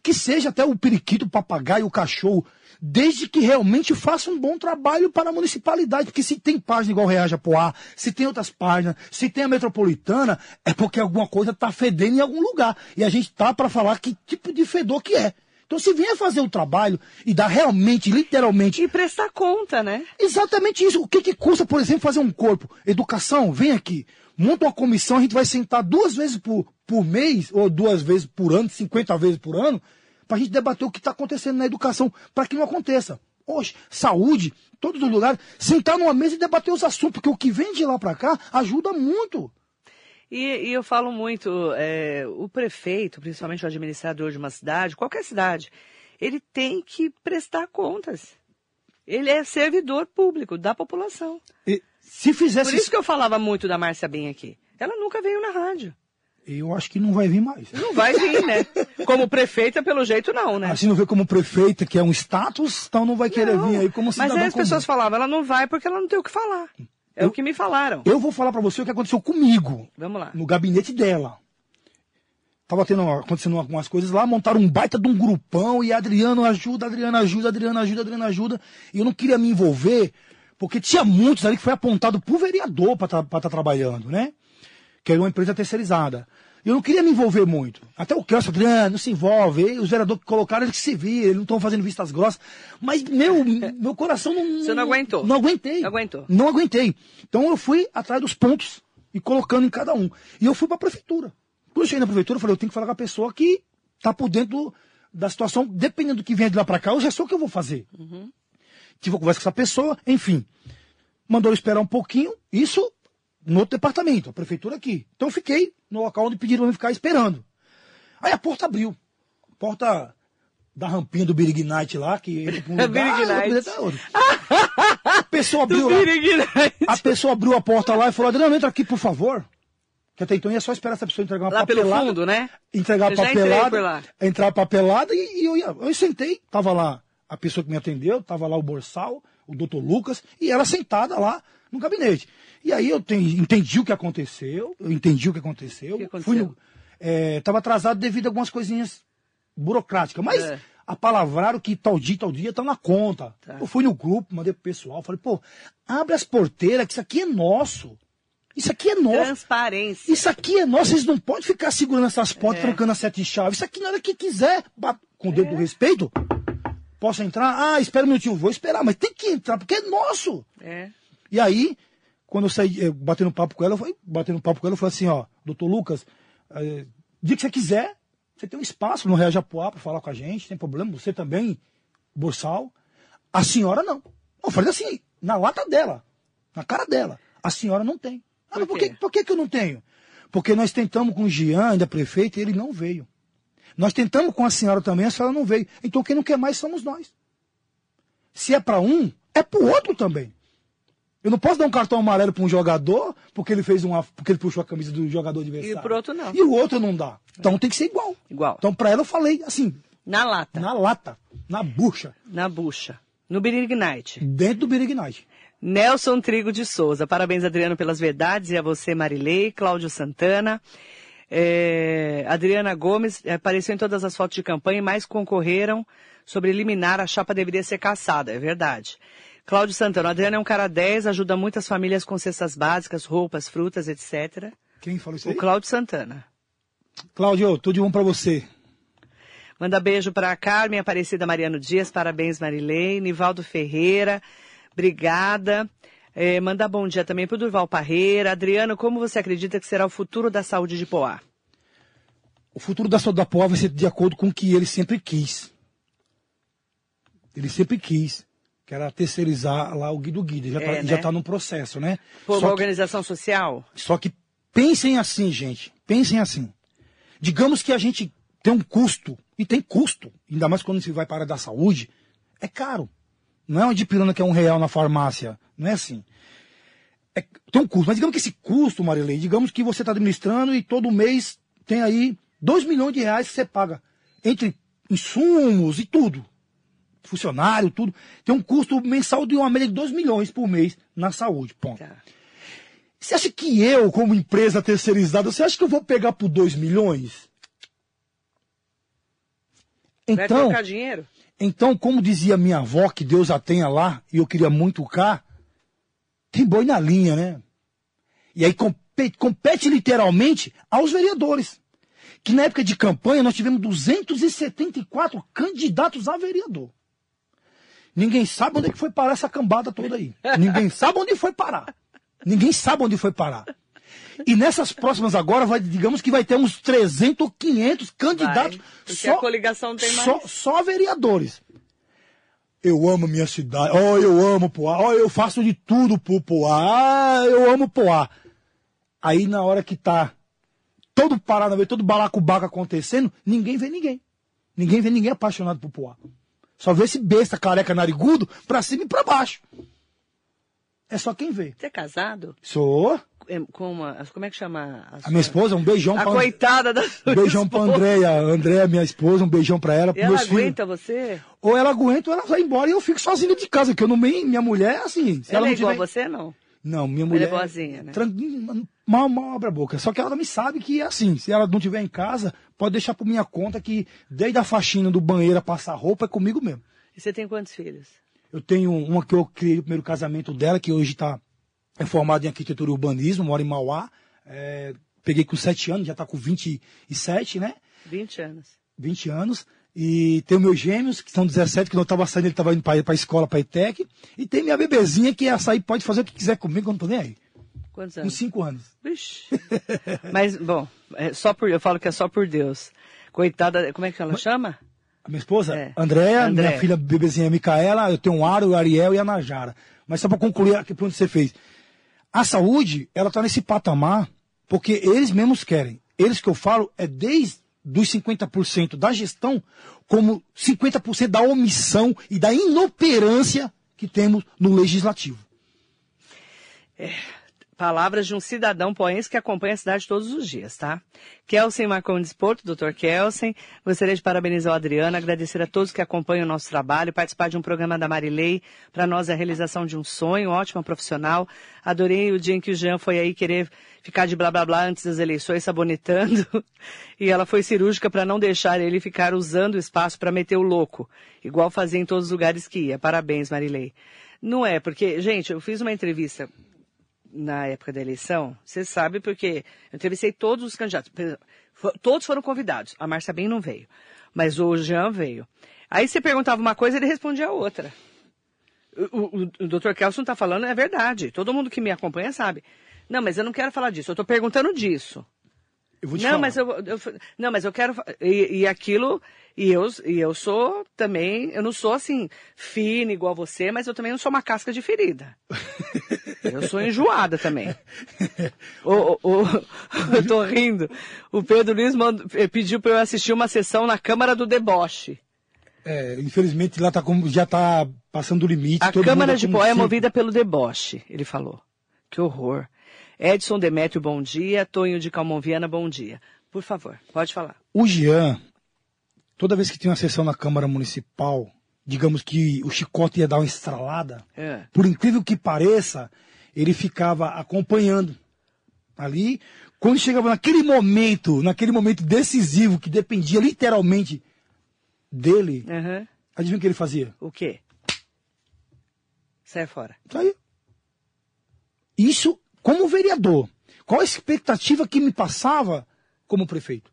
Que seja até o periquito, o papagaio, o cachorro, desde que realmente faça um bom trabalho para a municipalidade. Porque se tem página igual Reage a Poá, se tem outras páginas, se tem a metropolitana, é porque alguma coisa está fedendo em algum lugar. E a gente tá para falar que tipo de fedor que é. Então, se vier fazer o trabalho e dar realmente, literalmente, E prestar conta, né? Exatamente isso. O que, que custa, por exemplo, fazer um corpo? Educação, vem aqui. Monta uma comissão, a gente vai sentar duas vezes por, por mês, ou duas vezes por ano, 50 vezes por ano, para a gente debater o que está acontecendo na educação, para que não aconteça. Hoje, saúde, todos os lugares, sentar numa mesa e debater os assuntos, porque o que vem de lá para cá ajuda muito. E, e eu falo muito, é, o prefeito, principalmente o administrador de uma cidade, qualquer cidade, ele tem que prestar contas. Ele é servidor público da população. E se Por fizesse isso que eu falava muito da Márcia Bem aqui. Ela nunca veio na rádio. Eu acho que não vai vir mais. Não vai vir, né? Como prefeita, pelo jeito, não, né? Assim não vê como prefeita, que é um status, então não vai querer Não. vir aí como Mas cidadão aí as comum. pessoas falavam, ela não vai porque ela não tem o que falar. É Eu- o que me falaram. Eu vou falar para você o que aconteceu comigo. Vamos lá. no gabinete dela. Tava tendo, acontecendo algumas coisas lá, montaram um baita de um grupão e Adriano ajuda, Adriano ajuda, Adriano ajuda, Adriano ajuda. E eu não queria me envolver, porque tinha muitos ali que foi apontado pro vereador para estar trabalhando, né? Que era uma empresa terceirizada. Eu não queria me envolver muito. Até o Kelso Adriano não se envolve. E os vereadores que colocaram, eles que se viram, eles não estão fazendo vistas grossas. Mas meu, meu coração não. Você não aguentou? Não aguentei. Não aguentou. Não aguentei. Então eu fui atrás dos pontos e colocando em cada um. E eu fui para a prefeitura. Quando eu cheguei na prefeitura, eu falei, eu tenho que falar com a pessoa que está por dentro da situação, dependendo do que vem de lá para cá, eu já sei o que eu vou fazer. Uhum. Tive uma conversa com essa pessoa, enfim. Mandou eu esperar um pouquinho, isso no outro departamento, a prefeitura aqui. Então eu fiquei no local onde pediram para ficar esperando. Aí a porta abriu. A porta da rampinha do Big Night lá, que entra pra um lugar, Night. A pessoa abriu A pessoa abriu a porta lá e falou, Adriano, entra aqui, por favor. Que até então ia só esperar essa pessoa entregar uma lá papelada. pelo fundo, né? Entregar a Eu papelada. Entrar a papelada e, e eu ia. Eu sentei, tava lá a pessoa que me atendeu, tava lá o Borsal, o doutor Lucas, e ela sentada lá no gabinete. E aí eu ten- entendi o que aconteceu, eu entendi o que aconteceu. O que aconteceu? Fui no, é, tava atrasado devido a algumas coisinhas burocráticas, mas É. apalavraram que tal dia, tal dia tá na conta. Tá. Eu fui no grupo, mandei pro pessoal, falei, pô, abre as porteiras, que isso aqui é nosso. Isso aqui é nosso. Transparência. Isso aqui é nosso, vocês não podem ficar segurando essas portas, É. trancando as sete chaves. Isso aqui na hora que quiser, com o dedo do respeito, posso entrar? Ah, espera um minutinho, vou esperar, mas tem que entrar, porque é nosso. É. E aí, quando eu saí, eu, batendo papo com ela, eu falei, batendo papo com ela, eu falei assim, ó, doutor Lucas, eh, dia que você quiser, você tem um espaço no Real Japuá para falar com a gente, tem problema, você também, Borsal. A senhora não. Eu falei assim, na lata dela, na cara dela. A senhora não tem. Ah, Por por que, por que, que eu não tenho? Porque nós tentamos com o Jean, ainda prefeito, e ele não veio. Nós tentamos com a senhora também, a senhora não veio. Então quem não quer mais somos nós. Se é para um, é para o outro também. Eu não posso dar um cartão amarelo para um jogador porque ele fez uma, porque ele puxou a camisa do jogador adversário. E pro outro não. E o outro não dá. Então tem que ser igual. Igual. Então para ela eu falei assim, Na lata. na lata, na bucha, Na bucha. No Night. dentro do Birignite. Nelson Trigo de Souza. Parabéns, Adriano, pelas verdades. E a você, Marilei, Cláudio Santana. É, Adriana Gomes é, apareceu em todas as fotos de campanha e mais concorreram sobre eliminar. A chapa deveria ser caçada, é verdade. Cláudio Santana, o Adriano é um cara 10, ajuda muitas famílias com cestas básicas, roupas, frutas, etc. Quem falou isso O aí? Cláudio Santana. Cláudio, tudo de bom para você. Manda beijo para Carmen Aparecida Mariano Dias, parabéns Marilei, Nivaldo Ferreira, obrigada. É, manda bom dia também para o Durval Parreira. Adriano, como você acredita que será o futuro da saúde de Poá? O futuro da Saúde da Poá vai ser de acordo com o que ele sempre quis. Ele sempre quis, que era terceirizar lá o Guido Guida. Já, É, tá, né? já tá num processo, né? Por uma que- organização social? Só que pensem assim, gente. Pensem assim. Digamos que a gente tem um custo, e tem custo, ainda mais quando se vai para a área da saúde, é caro. Não é uma dipirona que é um real na farmácia. Não é assim. É- tem um custo. Mas digamos que esse custo, Marilei, digamos que você está administrando e todo mês tem aí 2 milhões de reais que você paga. Entre insumos e tudo. Funcionário, tudo. Tem um custo mensal de uma média de 2 milhões por mês na saúde. Ponto. Tá. Você acha que eu, como empresa terceirizada, você acha que eu vou pegar por 2 milhões? Vai Então, trocar dinheiro? então, como dizia minha avó, que Deus a tenha lá, e eu queria muito cá, tem boi na linha, né? E aí compete, compete literalmente aos vereadores. Que na época de campanha nós tivemos 274 candidatos a vereador. Ninguém sabe onde é que foi parar essa cambada toda aí. Ninguém sabe onde foi parar. Ninguém sabe onde foi parar. E nessas próximas agora, vai, digamos que vai ter uns 300 ou 500 candidatos. Vai, só, a coligação tem mais. só, só vereadores. Eu amo minha cidade. Oh, eu amo Poá. Oh, eu faço de tudo pro Poá. Ah, eu amo Poá. Aí na hora que tá todo Paranauê, todo balacobaco acontecendo, ninguém vê ninguém. Ninguém vê ninguém apaixonado por Poá. Só vê esse besta careca narigudo pra cima e pra baixo. É só quem vê. Você é casado? Sou. É, Com uma, como é que chama? A sua- minha esposa, um beijão A pra coitada da sua Um beijão pra esposa. Andréia. Andréia, minha esposa, um beijão pra ela, pros ela meus filhos. aguenta você? Ou ela aguenta ou ela vai embora e eu fico sozinho de casa, que eu não me, minha mulher é assim. Se ela ela é não igual tiver... a você, não? Não, minha Ela mulher. é boazinha, né? tran- Mal, mal abre a boca. Só que ela me sabe que é assim. Se ela não tiver em casa, pode deixar por minha conta que desde a faxina do banheiro a passar roupa é comigo mesmo. E você tem quantos filhos? Eu tenho uma que eu criei no primeiro casamento dela, que hoje está é formada em arquitetura e urbanismo, mora em Mauá. É, peguei com 7 anos, já tá com 27, né? 20 anos. 20 anos. E tem meus gêmeos, que são 17, que não estava saindo, ele estava indo para a escola, para a ITEC. E tem minha bebezinha, que essa aí pode fazer o que quiser comigo, eu não tô nem aí. Quantos anos? 5 anos. Vixe. Mas, bom, é só por, eu falo que é só por Deus. Coitada, como é que ela chama? A minha esposa, É. Andréia, minha filha bebezinha Micaela, eu tenho o Aro, o Ariel e a Najara. Mas só para concluir aqui para onde você fez. A saúde, ela está nesse patamar porque eles mesmos querem. Eles que eu falo é desde dos 50% da gestão, como 50% da omissão e da inoperância que temos no legislativo. Palavras de um cidadão poense que acompanha a cidade todos os dias, tá? Kelsen Marcondes Porto, doutor Kelsen. Gostaria de parabenizar o Adriano, agradecer a todos que acompanham o nosso trabalho, participar de um programa da Marilei. Para nós é a realização de um sonho, ótima profissional. Adorei o dia em que o Jean foi aí querer ficar de blá blá blá antes das eleições, sabonetando. E ela foi cirúrgica para não deixar ele ficar usando o espaço para meter o louco, igual fazia em todos os lugares que ia. Parabéns, Marilei. Não é, porque, gente, eu fiz uma entrevista na época da eleição, você sabe porque eu entrevistei todos os candidatos. Todos foram convidados. A Márcia Bem não veio. Mas o Jean veio. Aí você perguntava uma coisa, ele respondia a outra. O, o, o Dr. Kelson está falando, é verdade. Todo mundo que me acompanha sabe. Não, mas eu não quero falar disso. Eu estou perguntando disso. Eu vou te Não, falar. mas eu, eu- não, mas eu quero e, e aquilo e eu e eu sou também, eu não sou assim fina igual você, mas eu também não sou uma casca de ferida. Eu sou enjoada também. O, o- o- eu tô rindo. O Pedro Luiz mand- eh, pediu para eu assistir uma sessão na Câmara do Deboche. É, infelizmente lá tá como, já está passando do limite. A todo Câmara mundo de Poé é movida pelo deboche, ele falou. Que horror. Edson Demétrio, bom dia. Tonho de Calmon Viana, bom dia. Por favor, pode falar. O Jean, toda vez que tinha uma sessão na Câmara Municipal, digamos que o chicote ia dar uma estralada, É. por incrível que pareça, ele ficava acompanhando ali. Quando chegava naquele momento, naquele momento decisivo que dependia literalmente dele, Aham. adivinha o que ele fazia? O quê? Sai fora. Saía. Isso como vereador. Qual a expectativa que me passava como prefeito?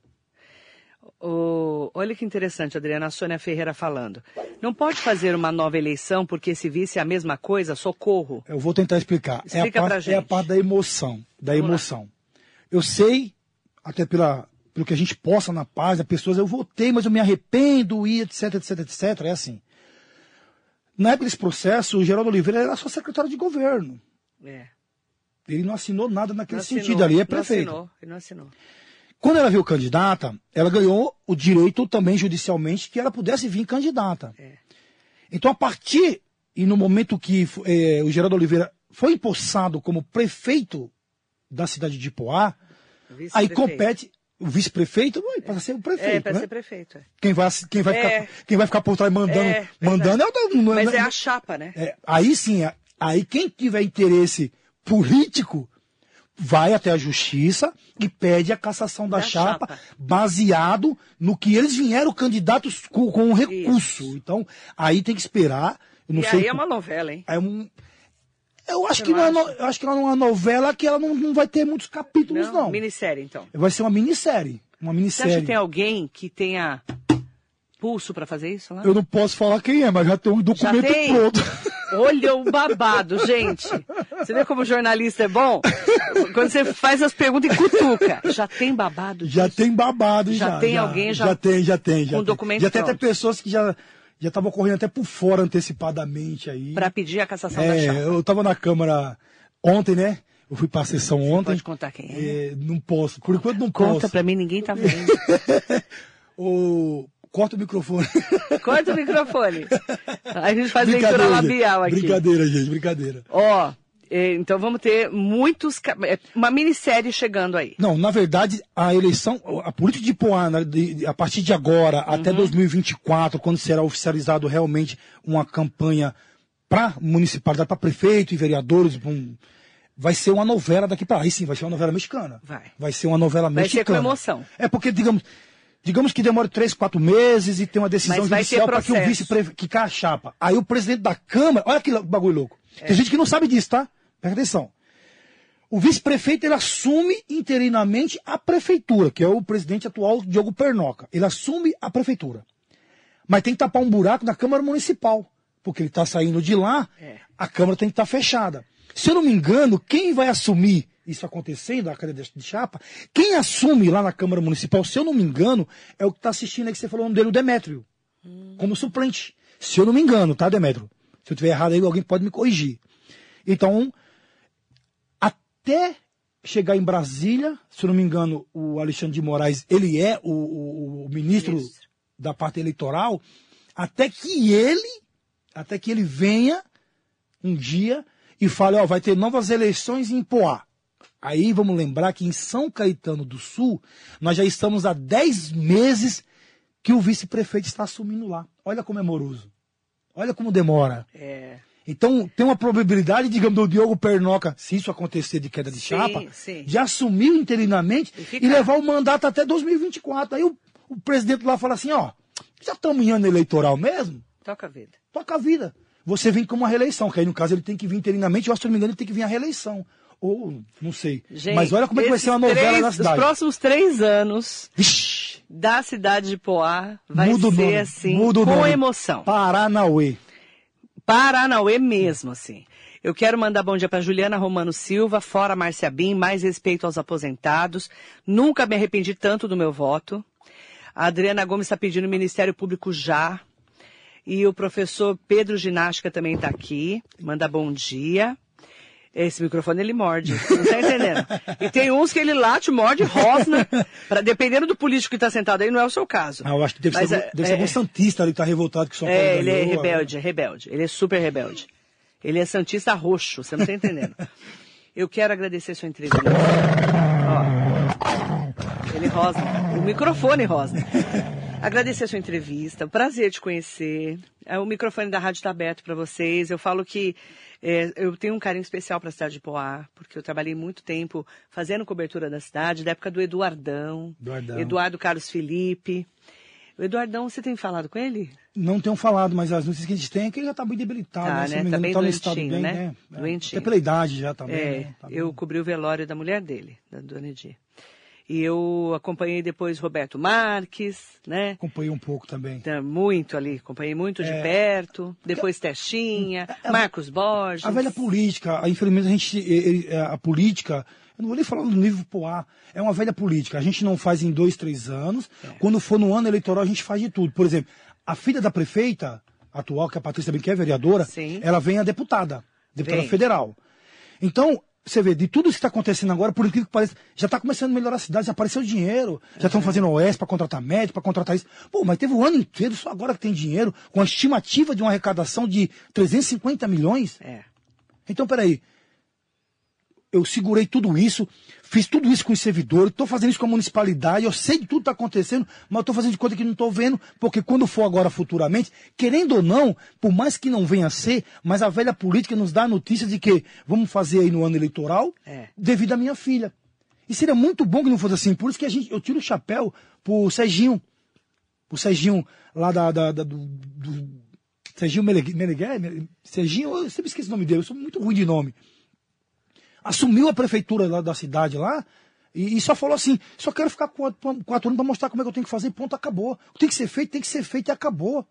O- olha que interessante, Adriana, a Sônia Ferreira falando. Não pode fazer uma nova eleição porque esse vice é a mesma coisa, socorro. Eu vou tentar explicar. Explica é, a pra parte, é a gente. parte da emoção. Da Vamos lá. emoção. Eu sei, até pela, pelo que a gente posta na página, pessoas, eu votei, mas eu me arrependo, e etc, etc, etc. É assim. Na época desse processo, o Geraldo Oliveira era só secretário de governo. É. Ele não assinou nada naquele Não assinou, sentido ali, é não prefeito. assinou, ele não assinou. Quando ela veio candidata, ela ganhou o direito também judicialmente que ela pudesse vir candidata. É. Então, a partir e no momento que eh, o Geraldo Oliveira foi empossado como prefeito da cidade de Poá, aí compete o vice-prefeito, ué, passa a ser o É, prefeito, para né? ser prefeito. é. Quem vai, quem, vai É. ficar, quem vai ficar por trás mandando, É, mandando é o não Mas não é a chapa, né? é, aí sim, é- aí quem tiver interesse político vai até a justiça e pede a cassação da, Da chapa, chapa. baseado no que eles vieram candidatos com, com o recurso. Isso. Então, aí tem que esperar. Eu não e sei. aí é uma novela, hein? é um- eu acho Você que não não é no- eu acho que ela não é uma novela que ela não, não vai ter muitos capítulos não. Minissérie, então. Vai ser uma minissérie, uma Você minissérie. acha que tem alguém que tenha pulso para fazer isso lá? Eu não posso falar quem é, mas já tem um documento tem? Olha o babado, gente. Você vê como o jornalista é bom? Quando você faz as perguntas e cutuca. Já tem babado? Já disso? tem babado Já já. tem alguém já- já tem, já tem, já com tem. documento Já tem até pronto. pessoas que já já estavam correndo até por fora antecipadamente aí. Para pedir a cassação da é, chapa. eu estava na câmara ontem, né? Eu fui para a sessão ontem. Pode contar quem é? É, não posso, por enquanto não Conta posso. pra mim, ninguém tá vendo. O corta o microfone. Corta o microfone. A gente faz leitura labial aqui. Brincadeira, gente, brincadeira. Ó, eh, então vamos ter muitos. eh, Uma minissérie chegando aí. Não, na verdade, a eleição, a política de Poá, a partir de agora até Uhum. 2024, quando será oficializado realmente uma campanha para municipalidade, para prefeito e vereadores, um, vai ser uma novela daqui para lá. Aí sim, vai ser uma novela mexicana. Vai. Vai ser uma novela Vai ser mexicana. com emoção. É porque, digamos, digamos que demore três, quatro meses e tem uma decisão judicial para que o vice caia a chapa. Aí o presidente da Câmara, olha que bagulho louco. É. Tem gente que não sabe disso, tá? Presta atenção. o vice-prefeito ele assume interinamente a prefeitura, que é o presidente atual, Diogo Pernoca. Ele assume a prefeitura. Mas tem que tapar um buraco na Câmara Municipal, porque ele está saindo de lá, É. a Câmara tem que estar fechada. Se eu não me engano, quem vai assumir isso acontecendo, a cadeia de chapa, quem assume lá na Câmara Municipal, se eu não me engano, é o que está assistindo aí que você falou dele, o Demétrio, como suplente. Se eu não me engano, tá, Demétrio? Se eu estiver errado aí, alguém pode me corrigir. Então, até chegar em Brasília, se eu não me engano, o Alexandre de Moraes, ele é o, o- o ministro, Ministro. da parte eleitoral, até que ele, até que ele venha um dia e fale, ó, vai ter novas eleições em Poá. Aí vamos lembrar que em São Caetano do Sul, nós já estamos há 10 meses que o vice-prefeito está assumindo lá. Olha como é moroso. Olha como demora. É. Então, tem uma probabilidade, digamos, do Diogo Pernoca, se isso acontecer de queda de Sim, chapa, sim. de assumir interinamente E e, levar o mandato até 2024. Aí o, o presidente lá fala assim, ó, já estamos em ano eleitoral mesmo? Toca a vida. Toca a vida. Você vem com uma reeleição, que aí no caso ele tem que vir interinamente, eu acho que se não me engano ele tem que vir a reeleição. Ou, não sei. Gente, Mas olha como é que vai ser uma novela três- Os cidade. próximos três anos Vixe, da cidade de Poá vai ser nome, assim, com nome. emoção. Paranauê. Paranauê mesmo, assim. Eu quero mandar bom dia para Juliana Romano Silva, fora Márcia Bim, mais respeito aos aposentados. Nunca me arrependi tanto do meu voto. A Adriana Gomes está pedindo o Ministério Público já. E o professor Pedro Ginástica também está aqui. Manda bom dia. Esse microfone ele morde, não tá entendendo. E tem uns que ele late, morde, rosna. Pra, dependendo do político que está sentado aí, não é o seu caso. Ah, eu acho que deve Mas, ser, é- deve ser é- algum santista ali que tá revoltado que Paulo é, ele é rebelde, é rebelde. Ele é super rebelde. Ele é santista roxo, você não tá entendendo. Eu quero agradecer sua entrevista. Ó, ele rosa. O microfone rosa. Agradecer a sua entrevista. Prazer te conhecer. É, O microfone da rádio está aberto para vocês. Eu falo que é, eu tenho um carinho especial para a cidade de Poá, porque eu trabalhei muito tempo fazendo cobertura da cidade, da época do Eduardão, Eduardão. Eduardo Carlos Felipe. O Eduardão, você tem falado com ele? Não tenho falado, mas as notícias que a gente tem é que ele já tá muito debilitado, Tá, né? Se né? Tá bem tá doentinho, bem, né? né? É, Doentinho. Até pela idade já também, É, né? Tá eu bem. cobri o velório da mulher dele, da Dona Edir. E eu acompanhei depois Roberto Marques, né? Acompanhei um pouco também. Muito ali, acompanhei muito de É. perto. Depois Testinha, Marcos Borges. A velha política, a- infelizmente a gente, e- a política, eu não vou nem falar no nível Poá, é uma velha política. A gente não faz em dois, três anos. É. Quando for no ano eleitoral, a gente faz de tudo. Por exemplo, a filha da prefeita atual, que é a Patrícia Bem, que é vereadora, Sim. ela vem a deputada, deputada Vem. federal. Então, você vê, de tudo isso que está acontecendo agora, por incrível que pareça, já está começando a melhorar a cidade, já apareceu dinheiro, já estão fazendo OS para contratar médico, para contratar isso. Pô, mas teve o ano inteiro, só agora que tem dinheiro, com a estimativa de uma arrecadação de 350 milhões. É. Então, peraí. Eu segurei tudo isso, fiz tudo isso com os servidores, estou fazendo isso com a municipalidade, eu sei de tudo que está acontecendo, mas estou fazendo de conta que não estou vendo, porque quando for agora futuramente, querendo ou não, por mais que não venha a ser, mas a velha política nos dá a notícia de que vamos fazer aí no ano eleitoral, É. devido à minha filha. E seria muito bom que não fosse assim, por isso que a gente, eu tiro o chapéu pro Serginho, pro Serginho lá da, da- da- do, do Serginho Meneghel, Meneghel? Mene- Serginho, eu sempre esqueço o nome dele, eu sou muito ruim de nome. Assumiu a prefeitura lá da cidade lá e, e só falou assim, só quero ficar quatro, quatro anos para mostrar como é que eu tenho que fazer, ponto, acabou. O que tem que ser feito, tem que ser feito e acabou.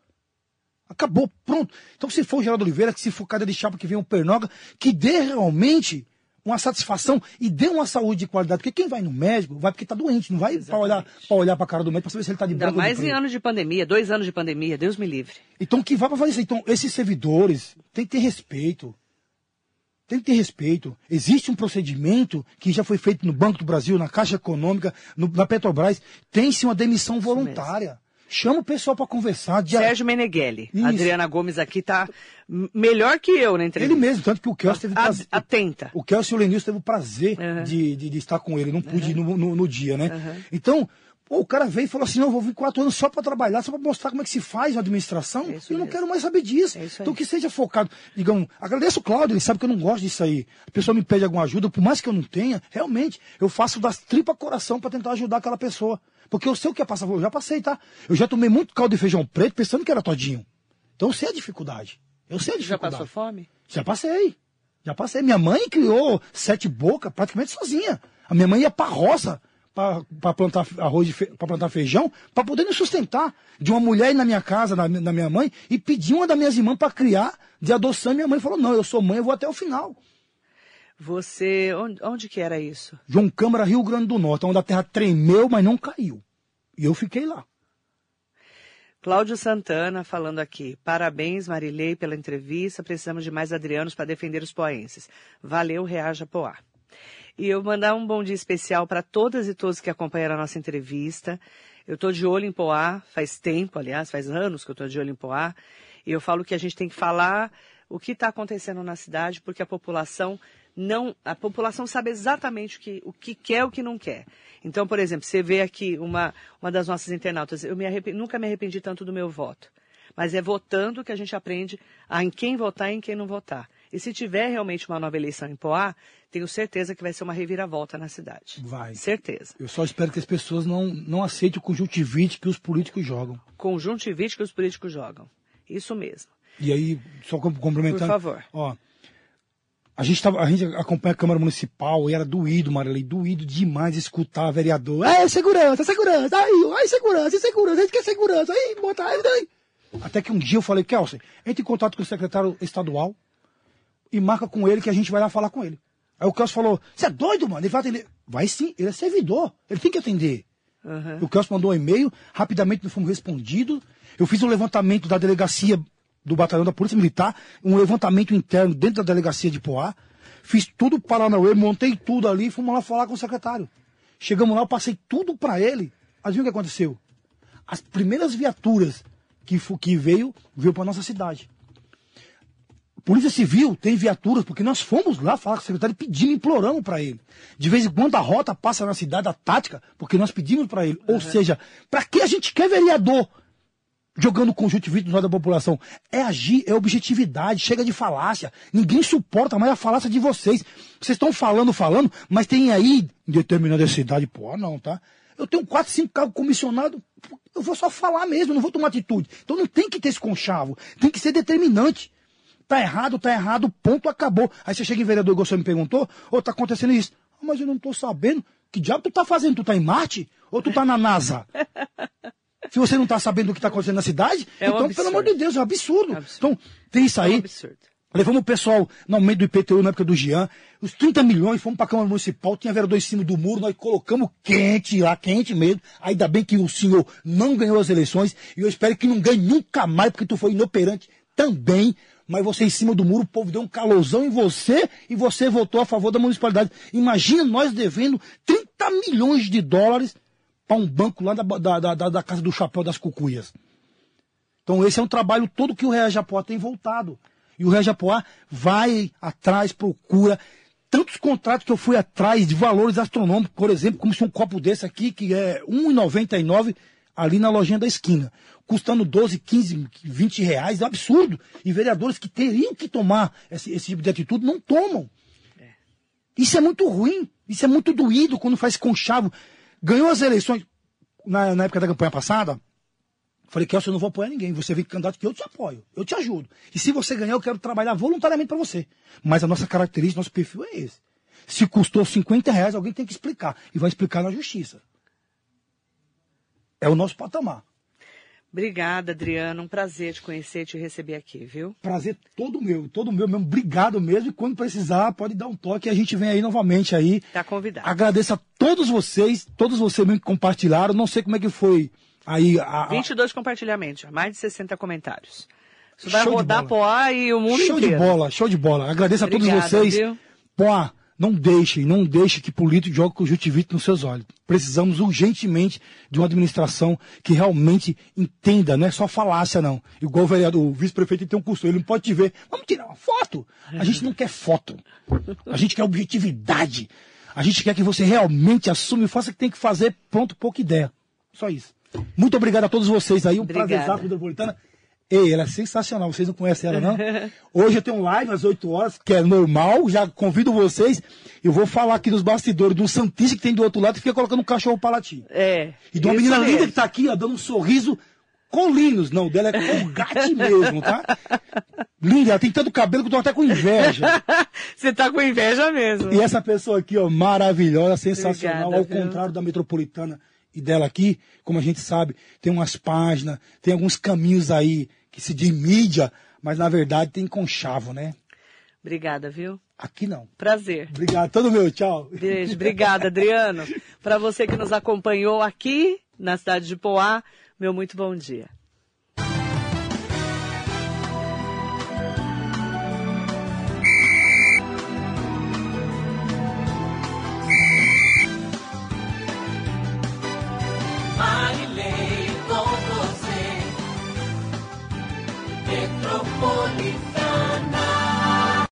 Acabou, pronto. Então se for o Geraldo Oliveira, que se for cada de chapa que vem o Pernoga, que dê realmente uma satisfação e dê uma saúde de qualidade. Porque quem vai no médico vai porque está doente, não vai para olhar para olhar a cara do médico para saber se ele está de branco mais em anos de pandemia, dois anos de pandemia, Deus me livre. Então que vá para fazer isso. Então, esses servidores têm que ter respeito. Tem que ter respeito. Existe um procedimento que já foi feito no Banco do Brasil, na Caixa Econômica, no- na Petrobras. Tem-se uma demissão voluntária. Chama o pessoal para conversar. Dia- Sérgio Meneghelli. Isso. Adriana Gomes aqui tá m- melhor que eu na entrevista. Ele mesmo, tanto que o Kelso teve prazer. Atenta. O Kelso e o Lenilson teve o prazer Uhum. de, de, de estar com ele. Não pude ir no, no- no dia, né? Uhum. Então, pô, o cara veio e falou assim: não, eu vou vir quatro anos só para trabalhar, só para mostrar como é que se faz a administração. É eu não mesmo. quero mais saber disso. É então, que seja focado. Digamos, agradeço o Cláudio, ele sabe que eu não gosto disso aí. A pessoa me pede alguma ajuda, por mais que eu não tenha, realmente, eu faço das tripas coração para tentar ajudar aquela pessoa. Porque eu sei o que é passar, eu já passei, tá? Eu já tomei muito caldo de feijão preto pensando que era todinho. Então eu sei a dificuldade. Eu sei a Já dificuldade. passou fome? Já passei. Já passei. Minha mãe criou sete bocas praticamente sozinha. A minha mãe ia pra roça para plantar arroz, para plantar feijão, para poder nos sustentar. De uma mulher ir na minha casa, na, na minha mãe, e pedir uma das minhas irmãs para criar de adoção. E minha mãe falou: não, eu sou mãe, eu vou até o final. Você, onde, onde que era isso? João Câmara, Rio Grande do Norte, onde a terra tremeu, mas não caiu. E eu fiquei lá. Cláudio Santana falando aqui. Parabéns, Marilei, pela entrevista. Precisamos de mais adrianos para defender os poenses. Valeu, reaja Poá. E eu mandar um bom dia especial para todas e todos que acompanharam a nossa entrevista. Eu estou de olho em Poá, faz tempo, aliás, faz anos que eu estou de olho em Poá. E eu falo que a gente tem que falar o que está acontecendo na cidade, porque a população não, a população sabe exatamente o que, o que quer e o que não quer. Então, por exemplo, você vê aqui uma, uma das nossas internautas, eu me arrependi, nunca me arrependi tanto do meu voto. Mas é votando que a gente aprende a em quem votar e em quem não votar. E se tiver realmente uma nova eleição em Poá, tenho certeza que vai ser uma reviravolta na cidade. Vai. Certeza. Eu só espero que as pessoas não, não aceitem o conjuntivite que os políticos jogam. Conjuntivite que os políticos jogam. Isso mesmo. E aí, só complementando. Por favor. Ó, a gente, tava, a gente acompanha a Câmara Municipal e era doído, Marilei, doído demais escutar vereador. É, segurança, segurança, aí, aí, segurança, segurança, a gente quer segurança, aí, bota aí, aí. Até que um dia eu falei, Kelsen, entre em contato com o secretário estadual e marca com ele que a gente vai lá falar com ele. Aí o Kelsen falou, você é doido, mano? Ele vai atender. Vai sim, ele é servidor, ele tem que atender. Uhum. O Kelsen mandou um e-mail, rapidamente nós fomos respondidos. Eu fiz um levantamento da delegacia do batalhão da Polícia Militar, um levantamento interno dentro da delegacia de Poá. Fiz tudo para Paranauê, montei tudo ali, fomos lá falar com o secretário. Chegamos lá, eu passei tudo para ele. Adivinha o que aconteceu? As primeiras viaturas que, que veio, veio para nossa cidade. Polícia Civil tem viaturas, porque nós fomos lá falar com o secretário pedindo, imploramos para ele. De vez em quando a rota passa na cidade, a tática, porque nós pedimos para ele. Uhum. Ou seja, para que a gente quer vereador? jogando conjuntivite no da população. É agir, é objetividade, chega de falácia. Ninguém suporta mais a falácia de vocês. Vocês estão falando, falando, mas tem aí, em determinada cidade, pô, não, tá? Eu tenho quatro, cinco cargos comissionados, eu vou só falar mesmo, não vou tomar atitude. Então não tem que ter esse conchavo, tem que ser determinante. Tá errado, tá errado, ponto, acabou. Aí você chega em vereador, igual você me perguntou, ou tá acontecendo isso. Ah, mas eu não tô sabendo. Que diabo tu tá fazendo? Tu tá em Marte? Ou tu tá na NASA? Se você não está sabendo o que está acontecendo na cidade, é então, um pelo amor de Deus, é um absurdo. É um absurdo. Então, tem isso aí. É um absurdo. Levamos o pessoal no aumento do IPTU na época do Jean, os 30 milhões, fomos para a Câmara Municipal, tinha vereador em cima do muro, nós colocamos quente lá, quente mesmo. Ainda bem que o senhor não ganhou as eleições, e eu espero que não ganhe nunca mais, porque tu foi inoperante também. Mas você em cima do muro, o povo deu um calorzão em você e você votou a favor da municipalidade. Imagina nós devendo 30 milhões de dólares para um banco lá da, da, da, da, Casa do Chapéu das Cucuias. Então esse é um trabalho todo que o Reajapoá tem voltado. E o Reajapoá vai atrás, procura. Tantos contratos que eu fui atrás de valores astronômicos, por exemplo, como se um copo desse aqui, que é R$ 1,99 ali na lojinha da esquina. Custando 12, 15, 20 reais, é um absurdo. E vereadores que teriam que tomar esse, esse tipo de atitude não tomam. É. Isso é muito ruim. Isso é muito doído quando faz conchavo. Ganhou as eleições na, na época da campanha passada. Falei, Kelson, eu não vou apoiar ninguém. Você vem candidato que eu te apoio. Eu te ajudo. E se você ganhar, eu quero trabalhar voluntariamente para você. Mas a nossa característica, nosso perfil é esse. Se custou 50 reais, alguém tem que explicar. E vai explicar na justiça. É o nosso patamar. Obrigada, Adriana. Um prazer te conhecer e te receber aqui, viu? Prazer todo meu, todo meu mesmo. Obrigado mesmo. E quando precisar, pode dar um toque e a gente vem aí novamente aí. Tá convidado. Agradeço a todos vocês, todos vocês mesmo que compartilharam. Não sei como é que foi aí a. a... 22 compartilhamentos, mais de 60 comentários. Isso vai show rodar Poá e o mundo show inteiro. Show de bola, show de bola. Agradeço Obrigada, a todos vocês. Viu? Poá, não deixe, não deixe que político jogue conjuntivite nos seus olhos. Precisamos urgentemente de uma administração que realmente entenda, não é só falácia, não. Igual o vereador, o vice-prefeito tem um curso, ele não pode te ver. Vamos tirar uma foto. A gente não quer foto. A gente quer objetividade. A gente quer que você realmente assume e faça o que tem que fazer, pronto, pouca ideia. Só isso. Muito obrigado a todos vocês aí, um prazer prazer Metropolitana. Ei, ela é sensacional, vocês não conhecem ela, não? Hoje eu tenho um live às 8 horas, que é normal, já convido vocês. Eu vou falar aqui dos bastidores do Santista que tem do outro lado e fica colocando um cachorro latir. É. E de uma menina mesmo. linda que tá aqui, ó, dando um sorriso colinos. Não, dela é colgate mesmo, tá? Linda, ela tem tanto cabelo que eu tô até com inveja. Você tá com inveja mesmo. E essa pessoa aqui, ó, maravilhosa, sensacional, Obrigada, ao viu? contrário da metropolitana e dela aqui, como a gente sabe, tem umas páginas, tem alguns caminhos aí que se diz mídia, mas na verdade tem conchavo, né? Obrigada, viu? Aqui não. Prazer. Obrigado, todo meu, tchau. Beijo, obrigada, Adriano. Para você que nos acompanhou aqui na cidade de Poá, meu muito bom dia.